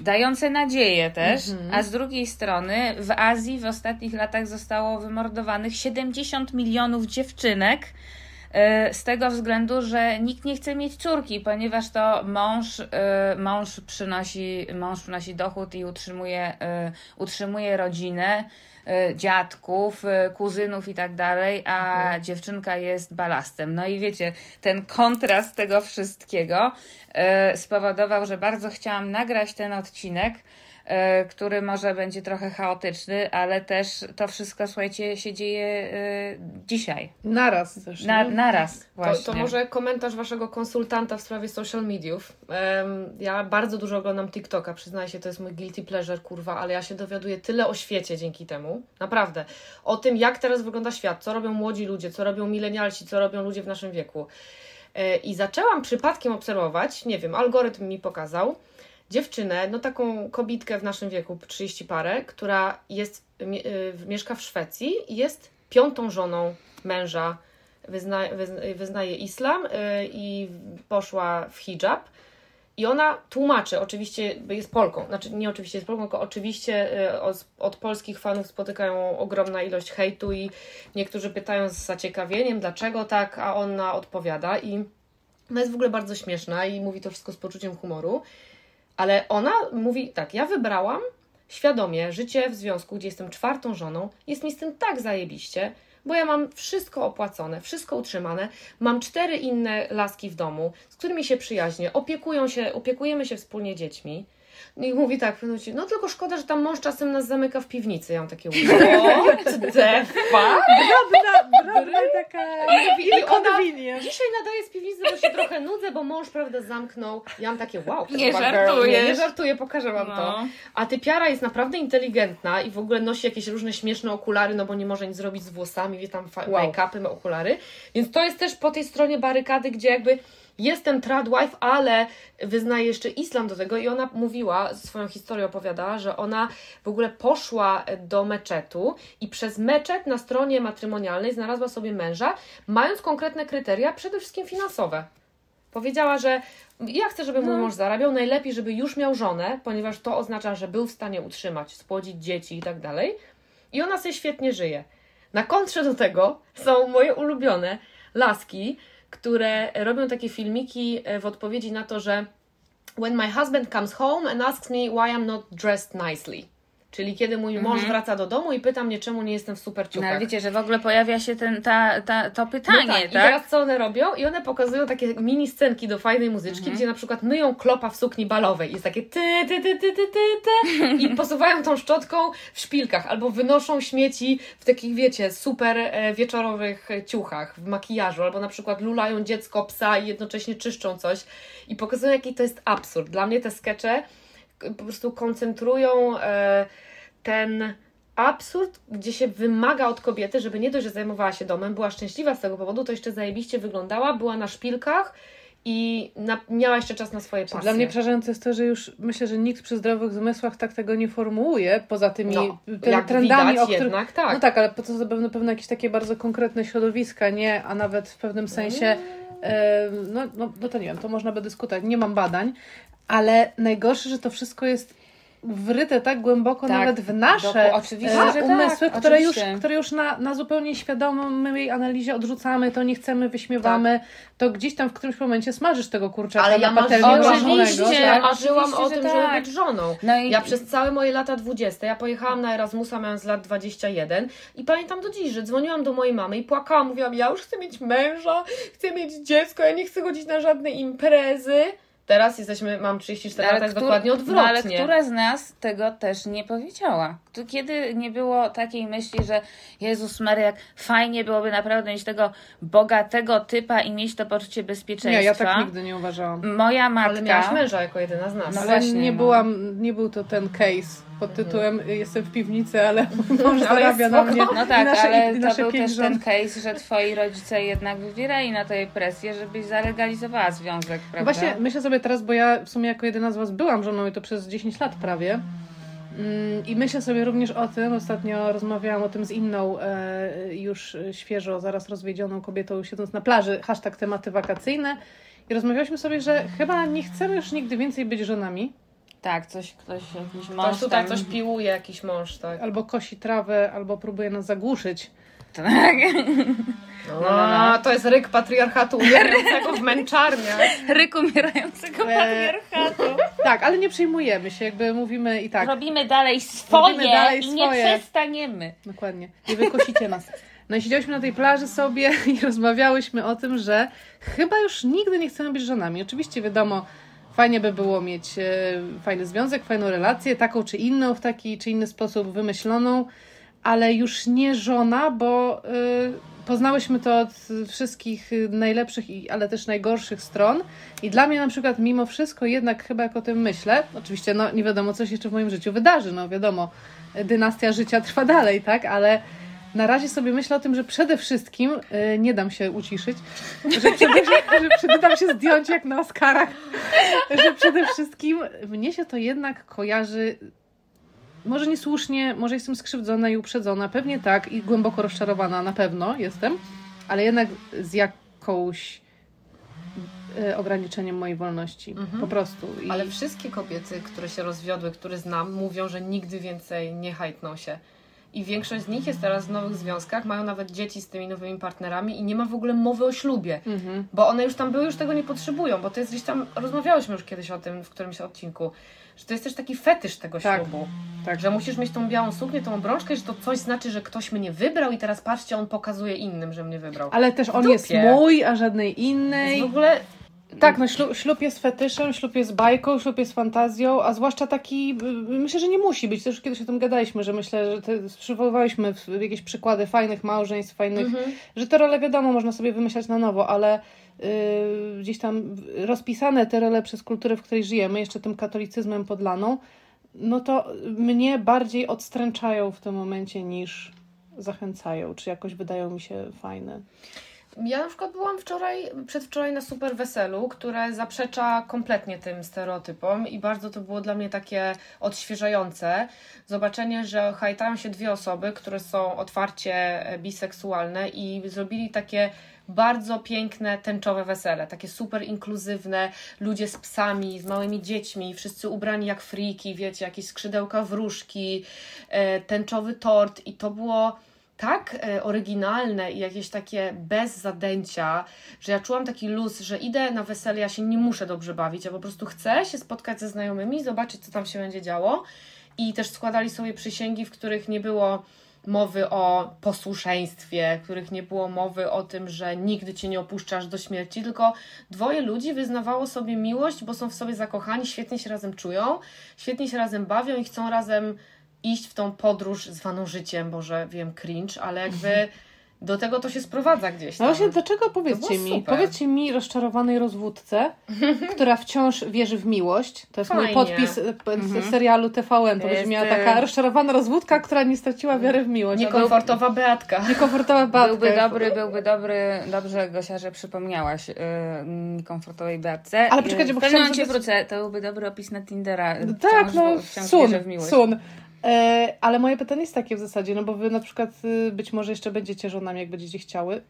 dające nadzieję też, a z drugiej strony w Azji w ostatnich latach zostało wymordowanych 70 milionów dziewczynek. e, Z tego względu, że nikt nie chce mieć córki, ponieważ to mąż, e, mąż, przynosi, mąż przynosi dochód i utrzymuje, e, utrzymuje rodzinę, dziadków, e, kuzynów i tak dalej, a dziewczynka jest balastem. No i wiecie, ten kontrast tego wszystkiego e, spowodował, że bardzo chciałam nagrać ten odcinek, e, który może będzie trochę chaotyczny, ale też to wszystko, słuchajcie, się dzieje e, dzisiaj. Naraz też. Na, naraz To, właśnie. to może komentarz waszego konsultanta w sprawie social mediów. Ja bardzo dużo oglądam TikToka, przyznaję się, to jest mój guilty pleasure, kurwa, ale ja się dowiaduję tyle o świecie dzięki temu. Naprawdę. O tym, jak teraz wygląda świat, co robią młodzi ludzie, co robią milenialsi, co robią ludzie w naszym wieku. E, I zaczęłam przypadkiem obserwować, nie wiem, algorytm mi pokazał, dziewczynę, no taką kobitkę w naszym wieku, 30 parę, która jest, y, mieszka w Szwecji i jest piątą żoną męża, wyzna, wyzna, wyznaje islam y, i poszła w hijab. I ona tłumaczy, oczywiście jest Polką, znaczy nie oczywiście jest Polką, tylko oczywiście y, od, od polskich fanów spotykają ogromna ilość hejtu i niektórzy pytają z zaciekawieniem, dlaczego tak, a ona odpowiada i ona jest w ogóle bardzo śmieszna i mówi to wszystko z poczuciem humoru, ale ona mówi tak, ja wybrałam świadomie życie w związku, gdzie jestem czwartą żoną, jest mi z tym tak zajebiście, bo ja mam wszystko opłacone, wszystko utrzymane, mam cztery inne laski w domu, z którymi się przyjaźnię, opiekują się, opiekujemy się wspólnie dziećmi. No I mówi tak, w pewnym momencie, no tylko szkoda, że tam mąż czasem nas zamyka w piwnicy. Ja mam takie, <laughs> <laughs> what the fuck? Drobna, drobna taka I ona dzisiaj nadaje z piwnicy, bo się trochę nudzę, bo mąż, prawda, zamknął. Ja mam takie, wow, Nie żartujesz. Nie, żartuję, pokażę wam to. No. A typiara jest naprawdę inteligentna i w ogóle nosi jakieś różne śmieszne okulary, no bo nie może nic zrobić z włosami, wie tam Wow. make-upy, ma okulary. Więc to jest też po tej stronie barykady, gdzie jakby jestem tradwife, ale wyznaję jeszcze islam do tego i ona mówiła, swoją historię opowiadała, że ona w ogóle poszła do meczetu i przez meczet na stronie matrymonialnej znalazła sobie męża, mając konkretne kryteria, przede wszystkim finansowe. Powiedziała, że ja chcę, żeby mój mąż zarabiał, najlepiej, żeby już miał żonę, ponieważ to oznacza, że był w stanie utrzymać, spłodzić dzieci i tak dalej. I ona sobie świetnie żyje. Na kontrze do tego są moje ulubione laski, które robią takie filmiki e, w odpowiedzi na to, że when my husband comes home and asks me why I'm not dressed nicely. Czyli kiedy mój mąż wraca do domu i pyta mnie, czemu nie jestem w super No, ciuchach. ale wiecie, że w ogóle pojawia się ten, ta, ta, to pytanie, No tak? tak, I teraz co one robią? I one pokazują takie mini scenki do fajnej muzyczki, Mhm. gdzie na przykład myją klopa w sukni balowej. Jest takie ty, ty, ty, ty, ty, ty, ty i <laughs> posuwają tą szczotką w szpilkach albo wynoszą śmieci w takich, wiecie, super e, wieczorowych ciuchach, w makijażu, albo na przykład lulają dziecko, psa i jednocześnie czyszczą coś i pokazują, jaki to jest absurd. Dla mnie te skecze po prostu koncentrują e, ten absurd, gdzie się wymaga od kobiety, żeby nie dość, że zajmowała się domem, była szczęśliwa z tego powodu, to jeszcze zajebiście wyglądała, była na szpilkach i na, miała jeszcze czas na swoje pasje. Dla mnie przerażające jest to, że już myślę, że nikt przy zdrowych zmysłach tak tego nie formułuje, poza tymi no, jak trendami, widać o których... jednak, tak. No tak, ale po to zapewne pewne jakieś takie bardzo konkretne środowiska, nie, a nawet w pewnym sensie, e, no, no, no to nie wiem, to można by dyskutować, nie mam badań, ale najgorsze, że to wszystko jest wryte tak głęboko Tak, nawet w nasze doku- oczywiście, e, tak, umysły, które, już, oczywiście. które już na, na zupełnie świadomej analizie odrzucamy, to nie chcemy, wyśmiewamy, to gdzieś tam w którymś momencie smażysz tego kurczaka Ale ja na patelni żonego, Oczywiście. tak? marzyłam o że tym, tak. żeby być żoną. No i Ja przez całe moje lata 20, ja pojechałam na Erasmusa mając lat 21 i pamiętam do dziś, że dzwoniłam do mojej mamy i płakałam, mówiłam, ja już chcę mieć męża, chcę mieć dziecko, ja nie chcę chodzić na żadne imprezy. Teraz jesteśmy, mam 34 lata, jest dokładnie No, odwrotnie. ale która z nas tego też nie powiedziała? Tu- Kiedy nie było takiej myśli, że Jezus Maria, jak fajnie byłoby naprawdę mieć tego bogatego typa i mieć to poczucie bezpieczeństwa. Nie, ja tak nigdy nie uważałam. Moja matka... Ale miałaś męża jako jedyna z nas. No Ale właśnie, nie no. byłam, nie był to ten case pod tytułem y, jestem w piwnicy, ale <laughs> mąż zarabia na mnie No tak, nasze, ale to był też ten case, że twoi rodzice jednak wywierali na tobie presję, żebyś zalegalizowała związek, prawda? Właśnie myślę sobie teraz, bo ja w sumie jako jedyna z Was byłam żoną i to przez 10 lat prawie. Mm, I myślę sobie również o tym, ostatnio rozmawiałam o tym z inną, e, już świeżo, zaraz rozwiedzioną kobietą, siedząc na plaży, hashtag tematy wakacyjne. I rozmawialiśmy sobie, że chyba nie chcemy już nigdy więcej być żonami, Tak, coś, ktoś, jakiś mąż Ktoś tutaj tam... coś piłuje, jakiś mąż, tak. albo kosi trawę, albo próbuje nas zagłuszyć. Tak. No, no. to jest ryk patriarchatu umierającego w męczarniach. <laughs> Ryk umierającego Eee, patriarchatu. <laughs> Tak, ale nie przejmujemy się, jakby mówimy i tak. Robimy dalej swoje Robimy dalej i nie swoje. przestaniemy. Dokładnie. Nie wykosicie nas. No i siedziałyśmy na tej plaży sobie <laughs> i rozmawiałyśmy o tym, że chyba już nigdy nie chcemy być żonami. Oczywiście wiadomo, fajnie by było mieć e, fajny związek, fajną relację, taką czy inną, w taki czy inny sposób wymyśloną, ale już nie żona, bo e, poznałyśmy to od wszystkich najlepszych, ale też najgorszych stron. I dla mnie na przykład mimo wszystko jednak chyba jak o tym myślę, oczywiście no nie wiadomo, co się jeszcze w moim życiu wydarzy, no wiadomo, dynastia życia trwa dalej, tak, ale na razie sobie myślę o tym, że przede wszystkim y, nie dam się uciszyć, że przede, <laughs> że przede dam się zdjąć jak na Oscarach, że przede wszystkim mnie się to jednak kojarzy może niesłusznie, może jestem skrzywdzona i uprzedzona, pewnie tak i głęboko rozczarowana na pewno jestem, ale jednak z jakąś y, ograniczeniem mojej wolności, po prostu. I... Ale wszystkie kobiety, które się rozwiodły, które znam, mówią, że nigdy więcej nie hajtną się. I większość z nich jest teraz w nowych związkach, mają nawet dzieci z tymi nowymi partnerami i nie ma w ogóle mowy o ślubie. Mhm. Bo one już tam były, już tego nie potrzebują, bo to jest gdzieś tam, rozmawiałyśmy już kiedyś o tym w którymś odcinku, że to jest też taki fetysz tego Tak. ślubu. Tak. Że musisz mieć tą białą suknię, tą obrączkę, że to coś znaczy, że ktoś mnie wybrał i teraz patrzcie, on pokazuje innym, że mnie wybrał. Ale też on jest mój, a żadnej Jest innej. w ogóle Tak, no ślub, ślub jest fetyszem, ślub jest bajką, ślub jest fantazją, a zwłaszcza taki, y, myślę, że nie musi być, też kiedyś o tym gadaliśmy, że myślę, że te, przywoływaliśmy jakieś przykłady fajnych małżeństw, fajnych, że te role wiadomo, można sobie wymyślać na nowo, ale y, gdzieś tam rozpisane te role przez kulturę, w której żyjemy, jeszcze tym katolicyzmem podlaną, no to mnie bardziej odstręczają w tym momencie niż zachęcają, czy jakoś wydają mi się fajne. Ja na przykład byłam wczoraj, przedwczoraj na super weselu, które zaprzecza kompletnie tym stereotypom i bardzo to było dla mnie takie odświeżające. Zobaczenie, że hajtają się dwie osoby, które są otwarcie e, biseksualne i zrobili takie bardzo piękne, tęczowe wesele, takie super inkluzywne, ludzie z psami, z małymi dziećmi, wszyscy ubrani jak friki, wiecie, jakieś skrzydełka wróżki, e, tęczowy tort i to było tak e, oryginalne i jakieś takie bez zadęcia, że ja czułam taki luz, że idę na wesele, ja się nie muszę dobrze bawić, ja po prostu chcę się spotkać ze znajomymi, zobaczyć, co tam się będzie działo. I też składali sobie przysięgi, w których nie było mowy o posłuszeństwie, w których nie było mowy o tym, że nigdy cię nie opuszczasz do śmierci, tylko dwoje ludzi wyznawało sobie miłość, bo są w sobie zakochani, świetnie się razem czują, świetnie się razem bawią i chcą razem iść w tą podróż zwaną życiem, Boże, wiem, cringe, ale jakby do tego to się sprowadza gdzieś No tam. właśnie, dlaczego powiedzcie mi, super. powiedzcie mi rozczarowanej rozwódce, <laughs> która wciąż wierzy w miłość. To jest mój Fajnie. podpis e, z serialu TVN. To będzie miała e, taka rozczarowana rozwódka, która nie straciła wiary w miłość. Niekomfortowa Beatka. Niekomfortowa babka. Byłby dobry, byłby dobry, dobrze Gosia, że przypomniałaś yy, niekomfortowej Beatce. Ale czekajcie, bo W pewnym chciałam zadać- wrócę, to byłby dobry opis na Tindera. Tak, wciąż, no, wciąż sun, wierzę w miłość. sun. E, ale moje pytanie jest takie w zasadzie, no bo wy na przykład y, być może jeszcze będziecie żonami, jak będziecie chciały.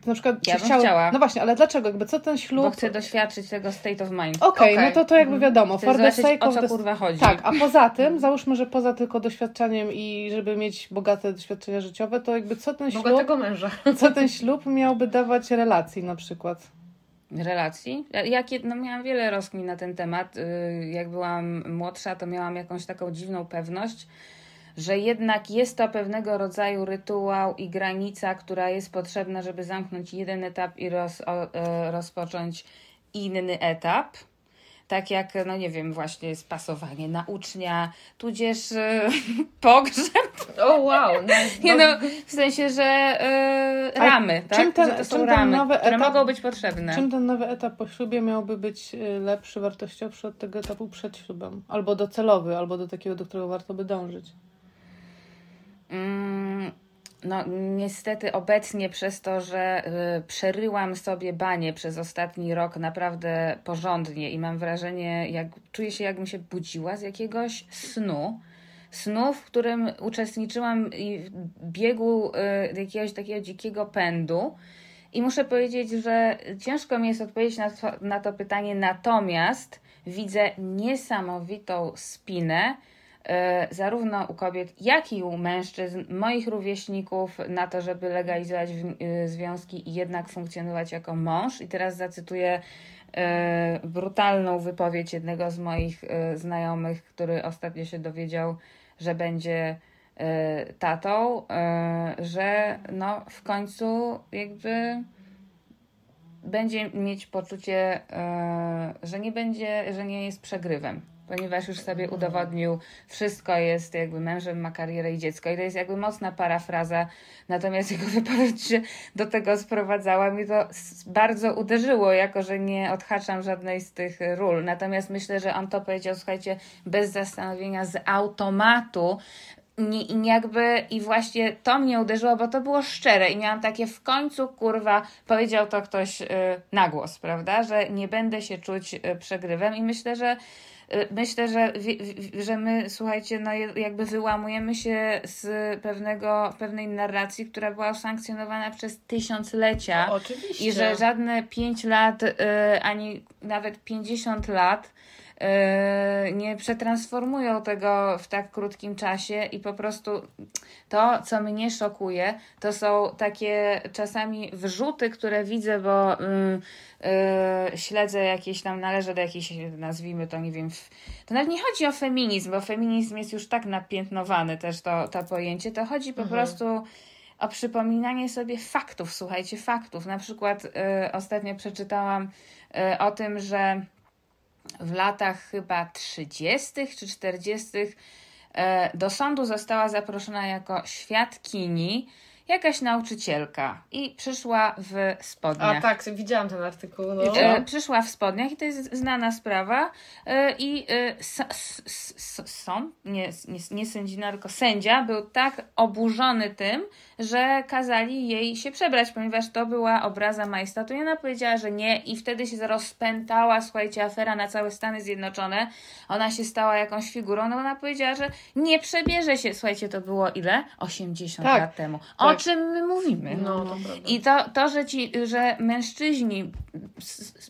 To na przykład Ja bym chciały... chciała. No właśnie, ale dlaczego? Jakby co ten ślub... Bo chcę doświadczyć tego state of mind. Okej, Okej. no to, to jakby wiadomo. Chcę For the sake o of co the... kurwa chodzi. Tak, a poza tym, załóżmy, że poza tylko doświadczaniem i żeby mieć bogate doświadczenia życiowe, to jakby co ten ślub, Bogatego męża. co ten ślub miałby dawać relacji na przykład? Relacji. Ja- Jakie, no miałam wiele rozkmin na ten temat. Y, Jak byłam młodsza, to miałam jakąś taką dziwną pewność, że jednak jest to pewnego rodzaju rytuał i granica, która jest potrzebna, żeby zamknąć jeden etap i roz, e, rozpocząć inny etap. Tak jak, no nie wiem, właśnie spasowanie na ucznia, tudzież e, <laughs> pogrzeb. O wow. No, <laughs> Nie no, w sensie, że e, ramy, tak? czym ten- że to są czym ten ramy, nowy które etap- mogą być potrzebne. Czym ten nowy etap po ślubie miałby być y, lepszy, wartościowszy od tego etapu przed ślubem? Albo docelowy, albo do takiego, do którego warto by dążyć? Mm, No, niestety obecnie przez to, że y, przeryłam sobie banie przez ostatni rok naprawdę porządnie i mam wrażenie, jak czuję się, jakbym się budziła z jakiegoś snu. Snu, w którym uczestniczyłam i w biegu y, jakiegoś takiego dzikiego pędu. I muszę powiedzieć, że ciężko mi jest odpowiedzieć na to, na to pytanie, natomiast widzę niesamowitą spinę zarówno u kobiet, jak i u mężczyzn, moich rówieśników, na to, żeby legalizować e, związki i jednak funkcjonować jako mąż. I teraz zacytuję e, brutalną wypowiedź jednego z moich e, znajomych, który ostatnio się dowiedział, że będzie e, tatą, e, że no w końcu jakby będzie mieć poczucie, e, że nie będzie, że nie jest przegrywem, ponieważ już sobie udowodnił, wszystko jest jakby mężem, ma karierę i dziecko. I to jest jakby mocna parafraza, natomiast jego <laughs> wypowiedź się do tego sprowadzała. Mnie to bardzo uderzyło, jako że nie odhaczam żadnej z tych ról. Natomiast myślę, że on to powiedział, słuchajcie, bez zastanowienia, z automatu, i jakby i właśnie to mnie uderzyło, bo to było szczere i miałam takie w końcu kurwa, powiedział to ktoś y, na głos, prawda, że nie będę się czuć y, przegrywem i myślę, że myślę, że, że my słuchajcie, no jakby wyłamujemy się z pewnego, pewnej narracji, która była sankcjonowana przez tysiąclecia. Oczywiście. I że żadne 5 lat, y, ani nawet 50 lat y, nie przetransformują tego w tak krótkim czasie i po prostu to, co mnie szokuje, to są takie czasami wrzuty, które widzę, bo y, y, śledzę jakieś tam, należę do jakiejś, nazwijmy to, nie wiem, to nawet nie chodzi o feminizm, bo feminizm jest już tak napiętnowany też to, to pojęcie, to chodzi po prostu o przypominanie sobie faktów, słuchajcie, faktów. Na przykład ostatnio przeczytałam o tym, że w latach chyba 30. czy 40. y, do sądu została zaproszona jako świadkini jakaś nauczycielka i przyszła w spodniach. A tak, widziałam ten artykuł. No. E, przyszła w spodniach i to jest znana sprawa e, i e, sąd, nie, nie, nie sędzina, tylko sędzia był tak oburzony tym, że kazali jej się przebrać, ponieważ to była obraza majestatu i ona powiedziała, że nie i wtedy się rozpętała, słuchajcie, afera na całe Stany Zjednoczone. Ona się stała jakąś figurą, no ona powiedziała, że nie przebierze się. Słuchajcie, to było ile? 80 Tak, lat temu. Tak. Czym my mówimy? No, to prawda. I to, to że, ci, że mężczyźni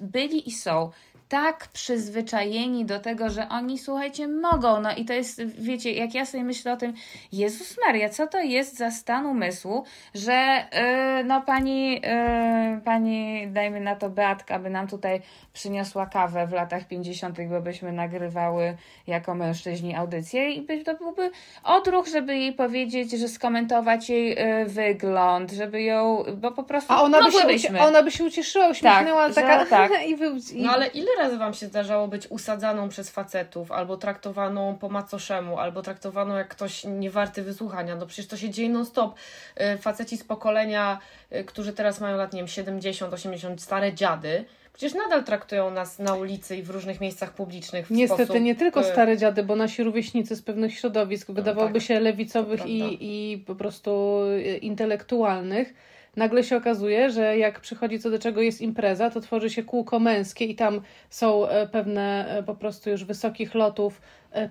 byli i są tak przyzwyczajeni do tego, że oni, słuchajcie, mogą. No i to jest, wiecie, jak ja sobie myślę o tym, Jezus Maria, co to jest za stan umysłu, że yy, no pani, yy, pani, dajmy na to Beatka, by nam tutaj przyniosła kawę w latach 50., bo byśmy nagrywały jako mężczyźni audycję i by, to byłby odruch, żeby jej powiedzieć, że skomentować jej yy, wygląd, żeby ją, bo po prostu A ona by, się, ucie- ona by się ucieszyła, uśmiechnęła że taka tak. <laughs> i, wy, i No ale ile razy wam się zdarzało być usadzaną przez facetów, albo traktowaną po macoszemu, albo traktowaną jak ktoś niewarty wysłuchania? No przecież to się dzieje non stop. Y, Faceci z pokolenia, y, którzy teraz mają lat, nie wiem, 70, 80, stare dziady, przecież nadal traktują nas na ulicy i w różnych miejscach publicznych w Niestety sposób... nie tylko y, stare dziady, bo nasi rówieśnicy z pewnych środowisk, wydawałoby tak, się lewicowych i, i po prostu y, intelektualnych, nagle się okazuje, że jak przychodzi co do czego jest impreza, to tworzy się kółko męskie i tam są e, pewne e, po prostu już wysokich lotów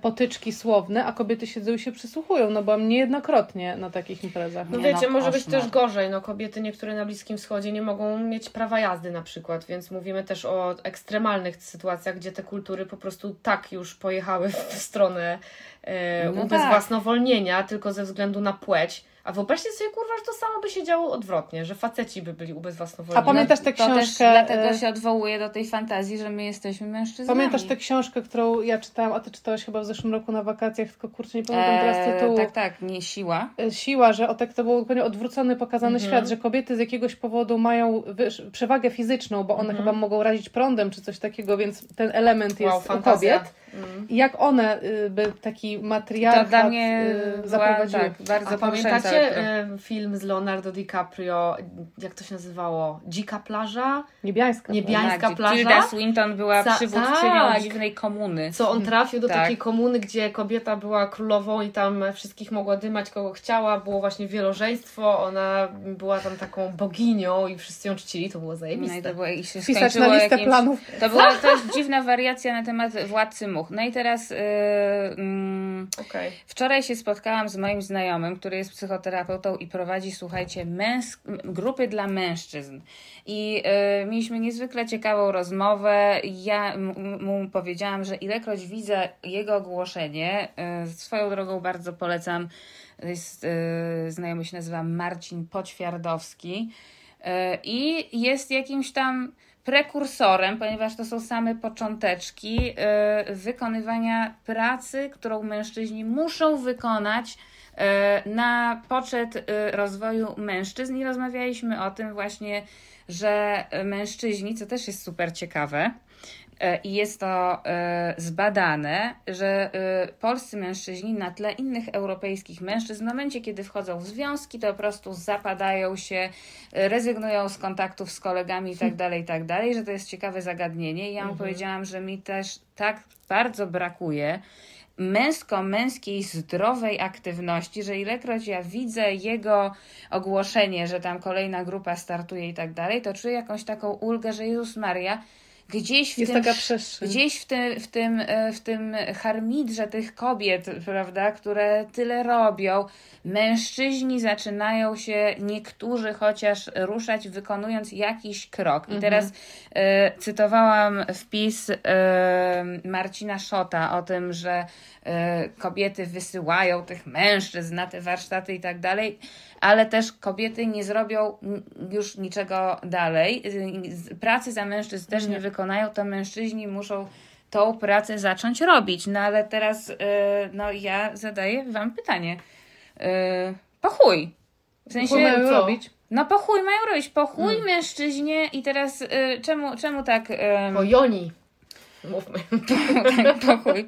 potyczki słowne, a kobiety siedzą i się przysłuchują, no byłam niejednokrotnie na takich imprezach. No wiecie, no, może być też gorzej. No, kobiety niektóre na Bliskim Wschodzie nie mogą mieć prawa jazdy na przykład, więc mówimy też o ekstremalnych sytuacjach, gdzie te kultury po prostu tak już pojechały w stronę e, No ubezwłasnowolnienia tylko ze względu na płeć. A wyobraźcie sobie, kurwa, że to samo by się działo odwrotnie, że faceci by byli ubezwłasnowolnieni. A pamiętasz tę to też książkę, dlatego e, się odwołuje do tej fantazji, że my jesteśmy mężczyznami. Pamiętasz tę książkę, którą ja czytałam, a ty czytałaś chyba w zeszłym roku na wakacjach, tylko kurczę, nie pamiętam teraz Eee, tytułu. tak, tak, nie siła. E, siła, że o tak to był zupełnie odwrócony, pokazany Mhm. świat, że kobiety z jakiegoś powodu mają wyż, przewagę fizyczną, bo one Mhm. chyba mogą razić prądem czy coś takiego, więc ten element wow, jest u fantazja. kobiet. Mm. I jak one y, by taki matriarchat To dla mnie y, była, zaprowadziły. tak, bardzo A pamiętacie film z Leonardo DiCaprio, jak to się nazywało? Dzika plaża? Niebiańska. Niebiańska Tak, plaża? Tilda Swinton była przywódczynią tak. dziwnej komuny. Co on trafił do Tak. Takiej komuny, gdzie kobieta była królową i tam wszystkich mogła dymać kogo chciała, było właśnie wielożeństwo, ona była tam taką boginią i wszyscy ją czcili, to było No i zajebiste. to było, i się skończyło na listę jakimś... planów. To była też dziwna wariacja na temat Władcy Much. No i teraz yy, mm, Okej. wczoraj się spotkałam z moim znajomym, który jest psychoterapeutą i prowadzi, słuchajcie, męsk- m- grupy dla mężczyzn. I yy, mieliśmy niezwykle ciekawą rozmowę. Ja mu powiedziałam, że ilekroć widzę jego ogłoszenie, yy, swoją drogą bardzo polecam, jest, yy, znajomy się nazywa Marcin Poćwiardowski. E, i jest jakimś tam prekursorem, ponieważ to są same począteczki e, wykonywania pracy, którą mężczyźni muszą wykonać e, na poczet e, rozwoju mężczyzn. I rozmawialiśmy o tym właśnie, że mężczyźni, co też jest super ciekawe, e, i jest to e, zbadane, że e, polscy mężczyźni na tle innych europejskich mężczyzn, w momencie kiedy wchodzą w związki, to po prostu zapadają się, e, rezygnują z kontaktów z kolegami i tak <laughs> dalej, i tak że to jest ciekawe zagadnienie. I ja mu powiedziałam, że mi też tak bardzo brakuje męsko-męskiej zdrowej aktywności, że ilekroć ja widzę jego ogłoszenie, że tam kolejna grupa startuje i tak dalej, to czuję jakąś taką ulgę, że Jezus Maria, gdzieś w Jest tym, gdzieś w tym, w tym, e, w tym harmidrze tych kobiet, prawda, które tyle robią, mężczyźni zaczynają się, niektórzy chociaż ruszać, wykonując jakiś krok. I teraz e, cytowałam wpis e, Marcina Szota o tym, że e, kobiety wysyłają tych mężczyzn na te warsztaty i tak dalej, ale też kobiety nie zrobią już niczego dalej. Pracy za mężczyzn też nie wykonają, to mężczyźni muszą tą pracę zacząć robić. No ale teraz y, no ja zadaję wam pytanie. Y, Po chuj. W sensie, Chuj mają robić. no po chuj mają robić, po chuj mężczyźnie i teraz y, czemu, czemu tak... y, Po Joni. Mówmy. <laughs> tak, pokój,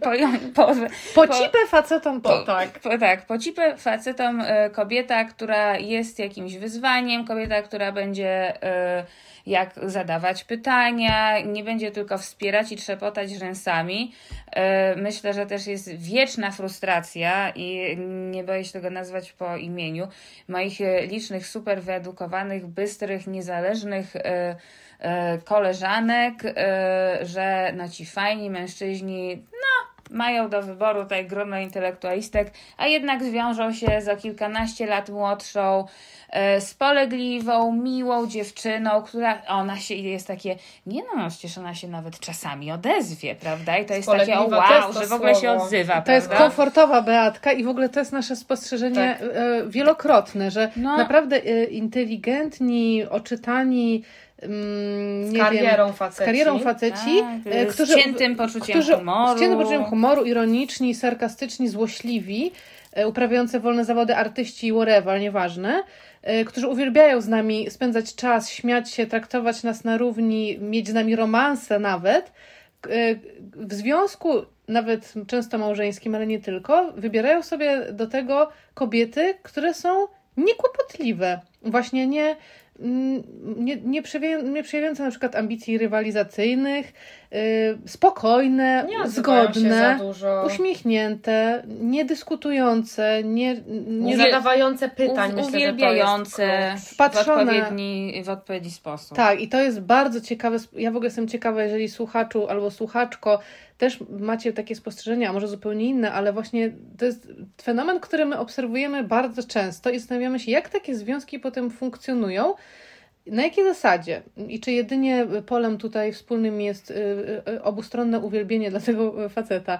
po, po, facetom to. po, tak. Po, tak, pocipę facetom e, kobieta, która jest jakimś wyzwaniem, kobieta, która będzie e, jak zadawać pytania, nie będzie tylko wspierać i trzepotać rzęsami. E, myślę, że też jest wieczna frustracja i nie boję się tego nazwać po imieniu moich licznych, super wyedukowanych, bystrych, niezależnych koleżanek, e, że no ci fajni mężczyźni, no mają do wyboru tutaj grono intelektualistek, a jednak zwiążą się za kilkanaście lat młodszą, e, spolegliwą, miłą dziewczyną, która ona się jest takie, nie no, przecież ona się nawet czasami odezwie, prawda? I to jest takie, o jest wow, że w ogóle się odzywa, To jest prawda? komfortowa Beatka i w ogóle to jest nasze spostrzeżenie Tak. e, wielokrotne, że No. naprawdę e, inteligentni, oczytani, mm, Z nie karierą wiem, faceci. z karierą faceci, Tak, e, z którzy, ciętym poczuciem którzy, humoru. Z ciętym poczuciem humoru, ironiczni, sarkastyczni, złośliwi, e, uprawiający wolne zawody artyści, whatever, nieważne, e, którzy uwielbiają z nami spędzać czas, śmiać się, traktować nas na równi, mieć z nami romanse nawet. W związku, nawet często małżeńskim, ale nie tylko, wybierają sobie do tego kobiety, które są niekłopotliwe. Właśnie nie, mm, nie, nie, przejawią, nie przejawiające na przykład ambicji rywalizacyjnych, yy, spokojne, Nie zgodne, za dużo. uśmiechnięte, niedyskutujące, nie, nie, zadawające pytań, U- myślę, uwielbiające klucz. w odpowiedni, w odpowiedni sposób. Tak, i to jest bardzo ciekawe. Ja w ogóle jestem ciekawa, jeżeli słuchaczu albo słuchaczko też macie takie spostrzeżenia, a może zupełnie inne, ale właśnie to jest fenomen, który my obserwujemy bardzo często i zastanawiamy się, jak takie związki potem funkcjonują. Na jakiej zasadzie? I czy jedynie polem tutaj wspólnym jest y, y, obustronne uwielbienie dla tego faceta?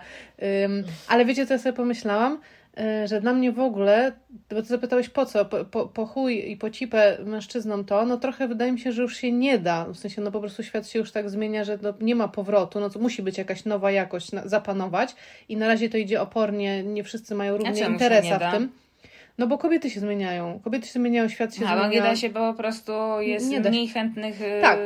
Ale wiecie, co ja sobie pomyślałam? Y, Że dla mnie w ogóle, bo ty zapytałeś po co, po, po, po chuj i po cipę mężczyznom to, no trochę wydaje mi się, że już się nie da. W sensie, no po prostu świat się już tak zmienia, że no, nie ma powrotu, no to musi być jakaś nowa jakość na, zapanować i na razie to idzie opornie, nie wszyscy mają równie interesa w tym. No bo kobiety się zmieniają, kobiety się zmieniają, świat się Albo zmienia. nie da się, bo po prostu jest Nie mniej chętnych y, Tak,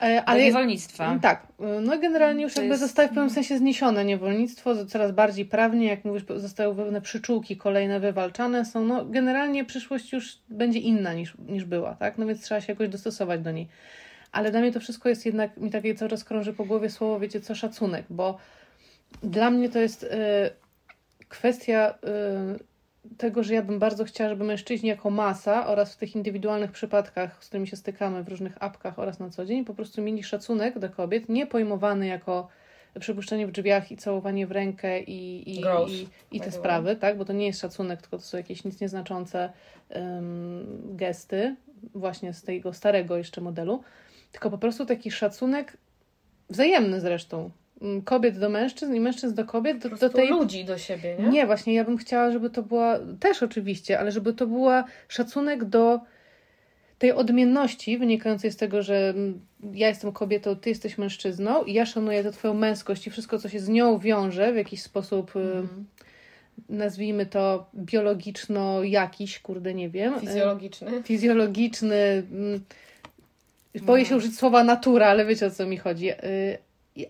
E, do Ale niewolnictwa. tak, no generalnie już To jakby jest- zostaje w pewnym sensie zniesione niewolnictwo, coraz bardziej prawnie, jak mówisz, zostały pewne przyczółki kolejne wywalczane są, no generalnie przyszłość już będzie inna niż, niż była, tak, no więc trzeba się jakoś dostosować do niej. Ale dla mnie to wszystko jest jednak, mi takie czas krąży po głowie słowo, wiecie co, szacunek, bo dla mnie to jest y, kwestia y, tego, że ja bym bardzo chciała, żeby mężczyźni jako masa oraz w tych indywidualnych przypadkach, z którymi się stykamy w różnych apkach oraz na co dzień, po prostu mieli szacunek do kobiet, nie pojmowany jako przypuszczenie w drzwiach i całowanie w rękę i, i, Gross, i, i te way. sprawy, tak? Bo to nie jest szacunek, tylko to są jakieś nic nieznaczące um, gesty, właśnie z tego starego jeszcze modelu, tylko po prostu taki szacunek wzajemny zresztą. Mm, Kobiet do mężczyzn i mężczyzn do kobiet, do, do tej ludzi do siebie, nie? nie, właśnie ja bym chciała, żeby to była też oczywiście, ale żeby to była szacunek do tej odmienności wynikającej z tego, że mm, ja jestem kobietą, ty jesteś mężczyzną i ja szanuję tę twoją męskość i wszystko, co się z nią wiąże w jakiś sposób, y, Mhm. nazwijmy to biologiczno jakiś, kurde, nie wiem. y, Fizjologiczny. fizjologiczny. mm, Boję się użyć słowa natura, ale wiecie o co mi chodzi.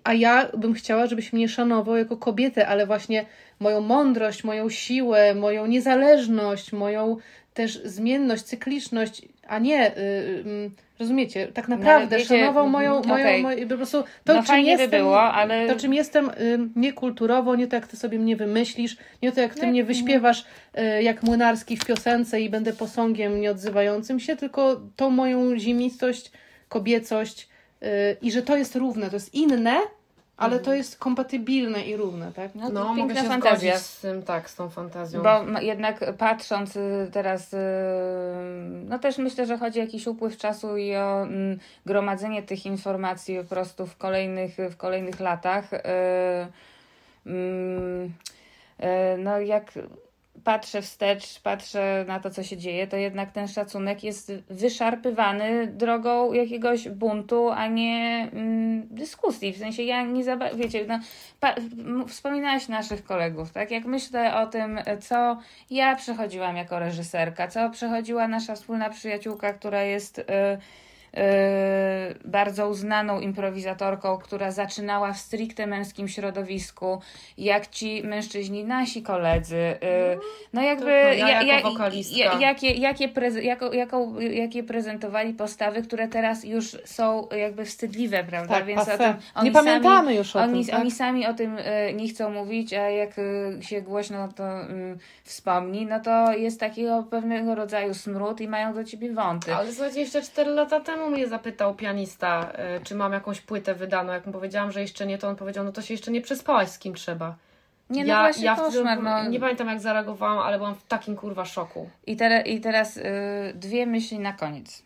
A ja bym chciała, żebyś mnie szanował jako kobietę, ale właśnie moją mądrość, moją siłę, moją niezależność, moją też zmienność, cykliczność, a nie, y, y, rozumiecie, tak naprawdę wiecie, szanował moją, moją, okej. moją, po prostu to, no czym jestem, by było, ale to, czym jestem y, niekulturowo, nie to, jak ty sobie mnie wymyślisz, nie to, jak ty Nie, mnie wyśpiewasz y, jak młynarski w piosence i będę posągiem nieodzywającym się, tylko tą moją zimistość, kobiecość i że to jest równe, to jest inne, ale to jest kompatybilne i równe, tak? no, to No, mogę piękna się fantazja. zgodzić z tym, tak, z tą fantazją. Bo jednak patrząc y, teraz, y, no też myślę, że chodzi o jakiś upływ czasu i o mm, gromadzenie tych informacji po prostu w kolejnych, w kolejnych latach. Y, mm, No jak patrzę wstecz, patrzę na to, co się dzieje, to jednak ten szacunek jest wyszarpywany drogą jakiegoś buntu, a nie mm, dyskusji. W sensie ja nie za, wiecie, no, wspominałaś naszych kolegów, tak? Jak myślę o tym, co ja przechodziłam jako reżyserka, co przechodziła nasza wspólna przyjaciółka, która jest y, bardzo uznaną improwizatorką, która zaczynała w stricte męskim środowisku, jak ci mężczyźni, nasi koledzy. No jakby ja ja, jako ja, wokalistka. ja, jakie, jakie, preze, jako, jaką, jakie prezentowali postawy, które teraz już są jakby wstydliwe, prawda? Tak, Więc tym, Nie pamiętamy sami, już o oni, tym, tak? Oni sami o tym y, nie chcą mówić, a jak y, się głośno to y, wspomni, no to jest takiego pewnego rodzaju smród i mają do ciebie wąty. Ale słuchajcie, jeszcze 4 lata temu mnie zapytał pianista, y, czy mam jakąś płytę wydaną. Jak mu powiedziałam, że jeszcze nie, to on powiedział, no to się jeszcze nie przespałaś z kim trzeba. Nie, no ja, właśnie ja wtedy, koszmar, no. Nie pamiętam jak zareagowałam, ale byłam w takim kurwa szoku. I, tere, I teraz y, dwie myśli na koniec.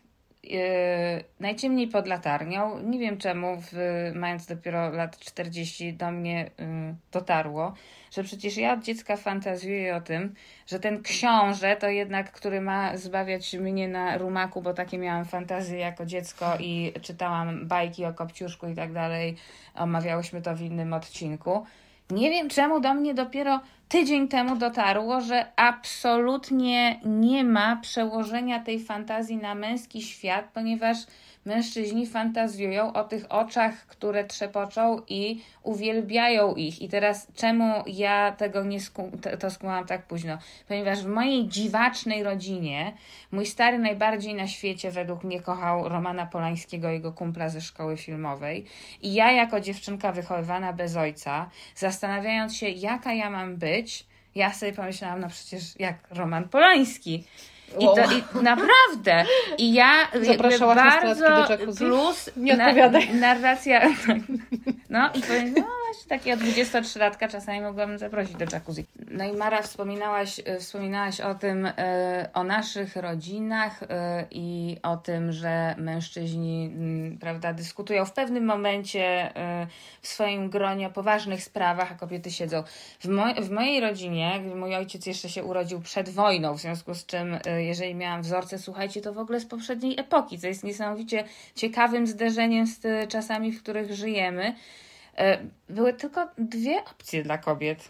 Y, najciemniej pod latarnią. Nie wiem czemu, w, mając dopiero lat 40, do mnie y, dotarło, że przecież ja od dziecka fantazjuję o tym, że ten książę to jednak, który ma zbawiać mnie na rumaku, bo takie miałam fantazje jako dziecko i czytałam bajki o Kopciuszku i tak dalej. Omawiałyśmy to w innym odcinku. Nie wiem czemu do mnie dopiero tydzień temu dotarło, że absolutnie nie ma przełożenia tej fantazji na męski świat, ponieważ mężczyźni fantazjują o tych oczach, które trzepoczą i uwielbiają ich. I teraz czemu ja tego nie sku- to, skumałam tak późno? Ponieważ w mojej dziwacznej rodzinie mój stary najbardziej na świecie według mnie kochał Romana Polańskiego, jego kumpla ze szkoły filmowej. I ja jako dziewczynka wychowywana bez ojca, zastanawiając się jaka ja mam być, ja sobie pomyślałam, no przecież jak Roman Polański. I, Wow. to, I naprawdę. I ja Zapraszałaś do bardzo jacuzzi? plus Nie odpowiadaj. narracja. <laughs> No i powiem, no właśnie takiego 23-latka czasami mogłabym zaprosić do jacuzzi. No i Mara, wspominałaś, e, wspominałaś o tym, e, o naszych rodzinach e, i o tym, że mężczyźni, m, prawda, dyskutują w pewnym momencie w swoim gronie o poważnych sprawach, a kobiety siedzą. W, moj, w mojej rodzinie, mój ojciec jeszcze się urodził przed wojną, w związku z czym, jeżeli miałam wzorce, słuchajcie, to w ogóle z poprzedniej epoki, co jest niesamowicie ciekawym zderzeniem z czasami, w których żyjemy. E, Były tylko dwie opcje dla kobiet.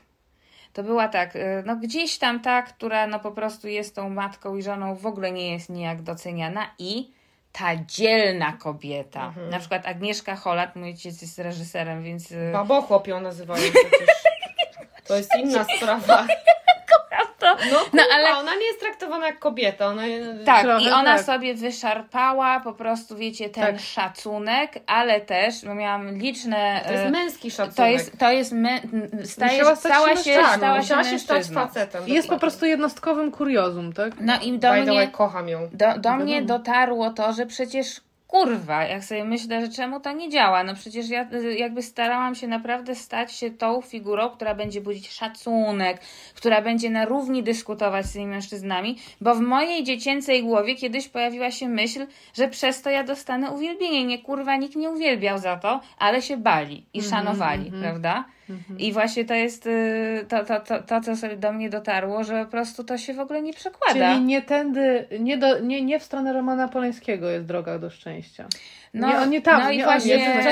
To była tak, e, no gdzieś tam ta, która no po prostu jest tą matką i żoną, w ogóle nie jest nijak doceniana i ta dzielna kobieta. Na przykład Agnieszka Holland, mój ojciec jest reżyserem, więc e, Babochłop ją nazywają przecież. To jest inna <laughs> sprawa. To... No, No, kurwa, ale- ona nie jest traktowana jak kobieta. Ona... Tak, Trochę i ona tak. sobie wyszarpała po prostu, wiecie, ten Tak. szacunek, ale też, bo miałam liczne... To jest e, męski szacunek. to jest, to jest my, staje, stać stała się się, stała się Musiała się stać facetem. Jest po dokładnie. prostu jednostkowym kuriozum, tak? No i do By the way, mnie, kocham ją. do, do mnie dotarło to, że przecież kurwa, jak sobie myślę, że czemu to nie działa. No przecież ja y, jakby starałam się naprawdę stać się tą figurą, która będzie budzić szacunek, która będzie na równi dyskutować z tymi mężczyznami, bo w mojej dziecięcej głowie kiedyś pojawiła się myśl, że przez to ja dostanę uwielbienie. Nie kurwa, nikt nie uwielbiał za to, ale się bali i szanowali, prawda? I właśnie to jest y, to, to, to, to, co sobie do mnie dotarło, że po prostu to się w ogóle nie przekłada. Czyli nie tędy, nie, do, nie, nie w stronę Romana Polańskiego jest droga do szczęścia. No, Nie, nie tam, no i nie właśnie,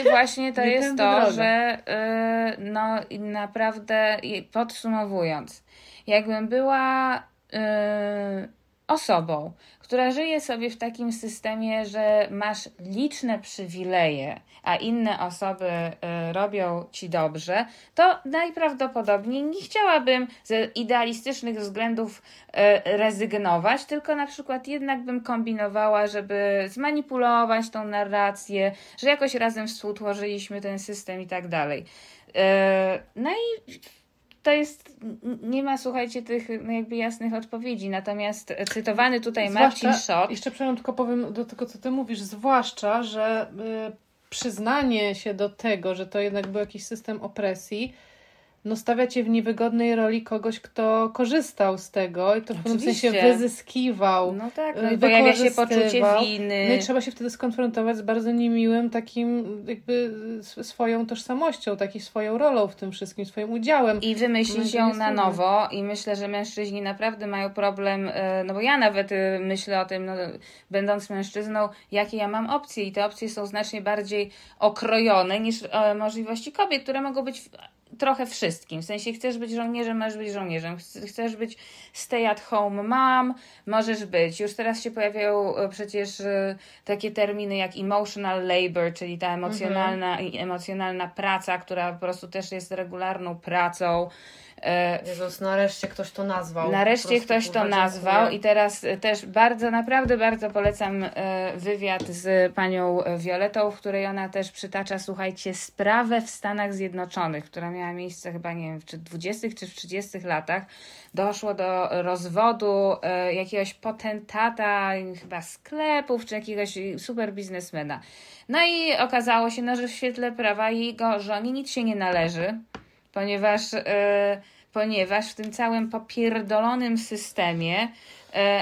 i właśnie to jest to, droga. że y, no naprawdę podsumowując, jakbym była y, osobą, która żyje sobie w takim systemie, że masz liczne przywileje, a inne osoby y, robią ci dobrze, to najprawdopodobniej nie chciałabym z idealistycznych względów y, rezygnować, tylko na przykład jednak bym kombinowała, żeby zmanipulować tą narrację, że jakoś razem współtworzyliśmy ten system i tak dalej. Y, No i to jest, nie ma, słuchajcie, tych no jakby jasnych odpowiedzi. Natomiast cytowany tutaj Marcin Schott, Jeszcze przynajmniej tylko powiem do tego, co ty mówisz, zwłaszcza, że y, przyznanie się do tego, że to jednak był jakiś system opresji, no stawia cię w niewygodnej roli kogoś, kto korzystał z tego i to w pewnym sensie wyzyskiwał. no tak, no y, pojawia się poczucie winy. No i trzeba się wtedy skonfrontować z bardzo niemiłym takim jakby swoją tożsamością, taką swoją rolą w tym wszystkim, swoim udziałem. I No wymyślić ją jest na nowo i myślę, że mężczyźni naprawdę mają problem, e, no bo ja nawet e, myślę o tym, no, będąc mężczyzną, jakie ja mam opcje i te opcje są znacznie bardziej okrojone niż możliwości kobiet, które mogą być trochę wszystkim. W sensie chcesz być żołnierzem, możesz być żołnierzem. Chc- Chcesz być stay at home mom, możesz być. Już teraz się pojawiają e, przecież e, takie terminy jak emotional labor, czyli ta emocjonalna, i emocjonalna praca, która po prostu też jest regularną pracą. E, Jezus, nareszcie ktoś to nazwał. Nareszcie ktoś to nazwał dziękuję. i teraz e, też bardzo, naprawdę bardzo polecam e, wywiad z panią Violetą, w której ona też przytacza, słuchajcie, sprawę w Stanach Zjednoczonych, która miała miejsce chyba, nie wiem, czy w 20 czy w 30 latach. Doszło do rozwodu jakiegoś potentata, chyba sklepów, czy jakiegoś super biznesmena. No i okazało się, no, że w świetle prawa jego żonie nic się nie należy, ponieważ, e, ponieważ w tym całym popierdolonym systemie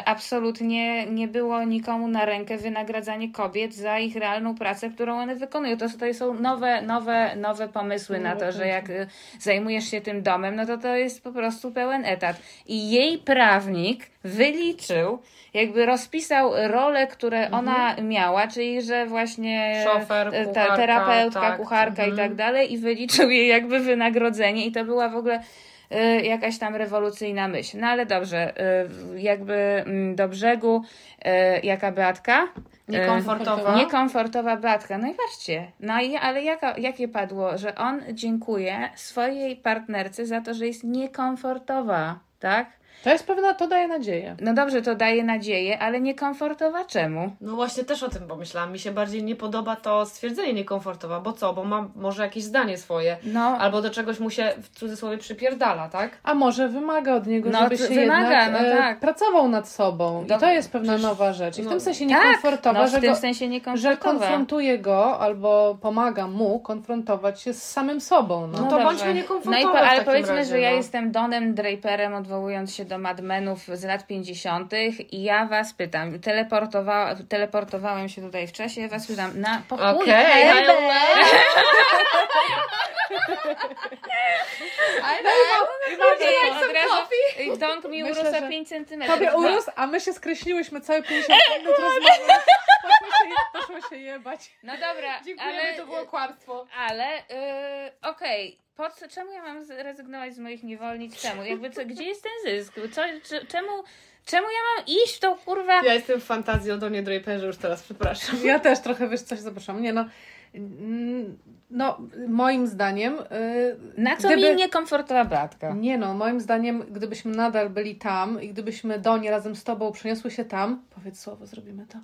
absolutnie nie było nikomu na rękę wynagradzanie kobiet za ich realną pracę, którą one wykonują. To tutaj są nowe, nowe, nowe pomysły na to, że jak e, zajmujesz się tym domem, no to to jest po prostu pełen etat. I jej prawnik wyliczył, jakby rozpisał role, które ona miała, czyli że właśnie Szofer, e, kucharka, terapeutka, tak. kucharka i Mhm. tak dalej i wyliczył jej jakby wynagrodzenie i to była w ogóle jakaś tam rewolucyjna myśl. No ale dobrze, y, jakby mm, do brzegu, y, jaka Beatka? Y, Niekomfortowa? Niekomfortowa Beatka. No i patrzcie, no i, ale jaka, jakie padło, że on dziękuje swojej partnerce za to, że jest niekomfortowa, tak? To jest pewna, to daje nadzieję. No dobrze, to daje nadzieję, ale niekomfortowa czemu? No właśnie też o tym pomyślałam. Mi się bardziej nie podoba to stwierdzenie niekomfortowa, bo co? Bo ma może jakieś zdanie swoje. No, Albo do czegoś mu się w cudzysłowie przypierdala, tak? A może wymaga od niego, No, żeby to się wymaga, jednak no e, tak. pracował nad sobą. No, I to jest pewna przecież- nowa rzecz. I w no, tym sensie tak, niekomfortowa, no, w że, go, sensie że niekomfortowa. konfrontuje go albo pomaga mu konfrontować się z samym sobą. No. No to dobrze. bądźmy niekomfortowe No i po, w ale takim powiedzmy, razie, że ja no. jestem Donem Draperem, odwołując się do Mad Menów z lat 50. i ja was pytam, teleportowa teleportowałem się tutaj w czasie, ja was pytam, na <laughs> po chuj Okej, Helbę? Nie, od razu Donk mi Myślę, urosła że 5 cm. Tobie urósł, a my się skreśliłyśmy całe 50 minut rozmowy. Poszło się, się jebać. No dobra, Dziękujemy, ale, to było kłamstwo. ale yy, okej, po co, czemu ja mam zrezygnować z moich niewolnic? Czemu? Jakby co, gdzie jest ten zysk? Co, czemu, czemu ja mam iść w tą kurwa... Ja jestem w fantazji o Donie Draperze już teraz, przepraszam. Ja też trochę, wiesz, coś zapraszam. Nie no, no moim zdaniem... y, Na co gdyby- mi niekomfortowa Beatka? Nie no, moim zdaniem, gdybyśmy nadal byli tam i gdybyśmy Donie razem z Tobą przeniosły się tam, powiedz słowo, zrobimy to,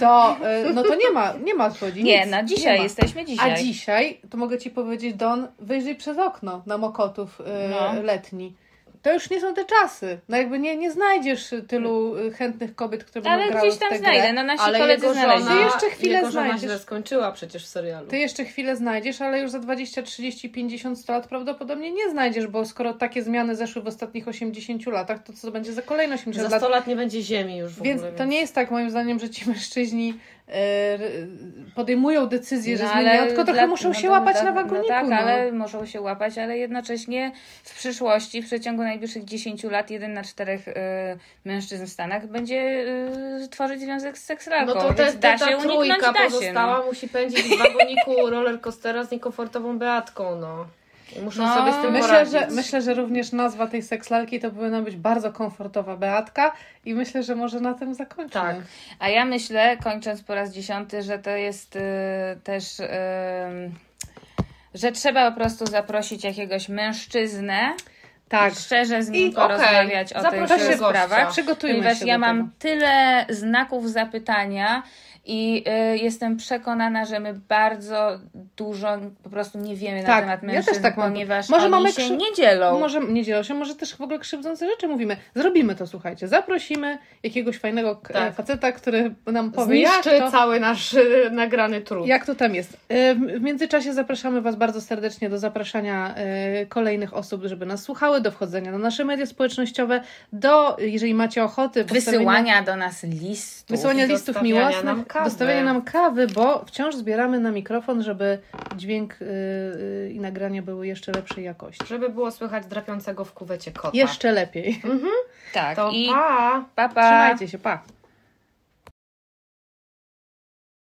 to y, no to nie ma, nie ma odpowiedzi. Nie, nic, no dzisiaj ma. jesteśmy dzisiaj. A dzisiaj, to mogę Ci powiedzieć, Don, wyjrzyj przez okno na Mokotów y, No. letni. To już nie są te czasy. No jakby nie, nie znajdziesz tylu y, chętnych kobiet, które będą Ale grały gdzieś w tam tę znajdę, grę. no nasi Ale koledzy jego znaleźli. żona, Ty jeszcze chwilę jego żona znajdziesz. źle skończyła przecież w serialu. Ty jeszcze chwilę znajdziesz, ale już za 20, 30, 50, 100 lat prawdopodobnie nie znajdziesz, bo skoro takie zmiany zeszły w ostatnich 80 latach, to co będzie za kolejne 80 Za lat? 100 lat nie będzie ziemi już w Więc ogóle. to nie jest tak moim zdaniem, że ci mężczyźni podejmują decyzję, że No, zmieniają, tylko trochę dla- muszą no się to- łapać no, na no wagoniku. tak, no. ale muszą się łapać, ale jednocześnie w przyszłości, w przeciągu najbliższych 10 lat, jeden na czterech y, mężczyzn w Stanach będzie y, tworzyć związek z seksralką, No to te, więc te, da ta się uniknąć, trójka da się. pozostała No. musi pędzić w wagoniku <laughs> rollercoastera z niekomfortową Beatką, no. I muszą No, sobie z tym Myślę poradzić. że, myślę, że również nazwa tej sekslalki to powinna być bardzo komfortowa Beatka i myślę, że może na tym zakończymy. Tak. A ja myślę, kończąc po raz dziesiąty, że to jest y, też... Y, że trzeba po prostu zaprosić jakiegoś mężczyznę, Tak. szczerze z nim I porozmawiać o tych zaprosimy tych sprawach. Przygotujmy Ponieważ się ja do mam tego. tyle znaków zapytania i y, jestem przekonana, że my bardzo dużo po prostu nie wiemy na Tak, temat ja mężczyzn, też tak mam. ponieważ Może mamy się nie dzielą. Może nie dzielą się, może też w ogóle krzywdzące rzeczy mówimy. Zrobimy to, słuchajcie. Zaprosimy jakiegoś fajnego k- Tak. faceta, który nam powie, jak Zniszczy to, cały nasz y, nagrany trud. Jak to tam jest? Y, W międzyczasie zapraszamy Was bardzo serdecznie do zapraszania kolejnych osób, żeby nas słuchały, do wchodzenia na nasze media społecznościowe, do, jeżeli macie ochoty, Wysyłania do nas listów. wysyłania listów miłosnych, kawy. dostawiania nam kawy, bo wciąż zbieramy na mikrofon, żeby dźwięk y, y, i nagrania były jeszcze lepszej jakości. Żeby było słychać drapiącego w kuwecie kota. Jeszcze lepiej. Tak, To i pa! pa, pa. Trzymajcie się, pa!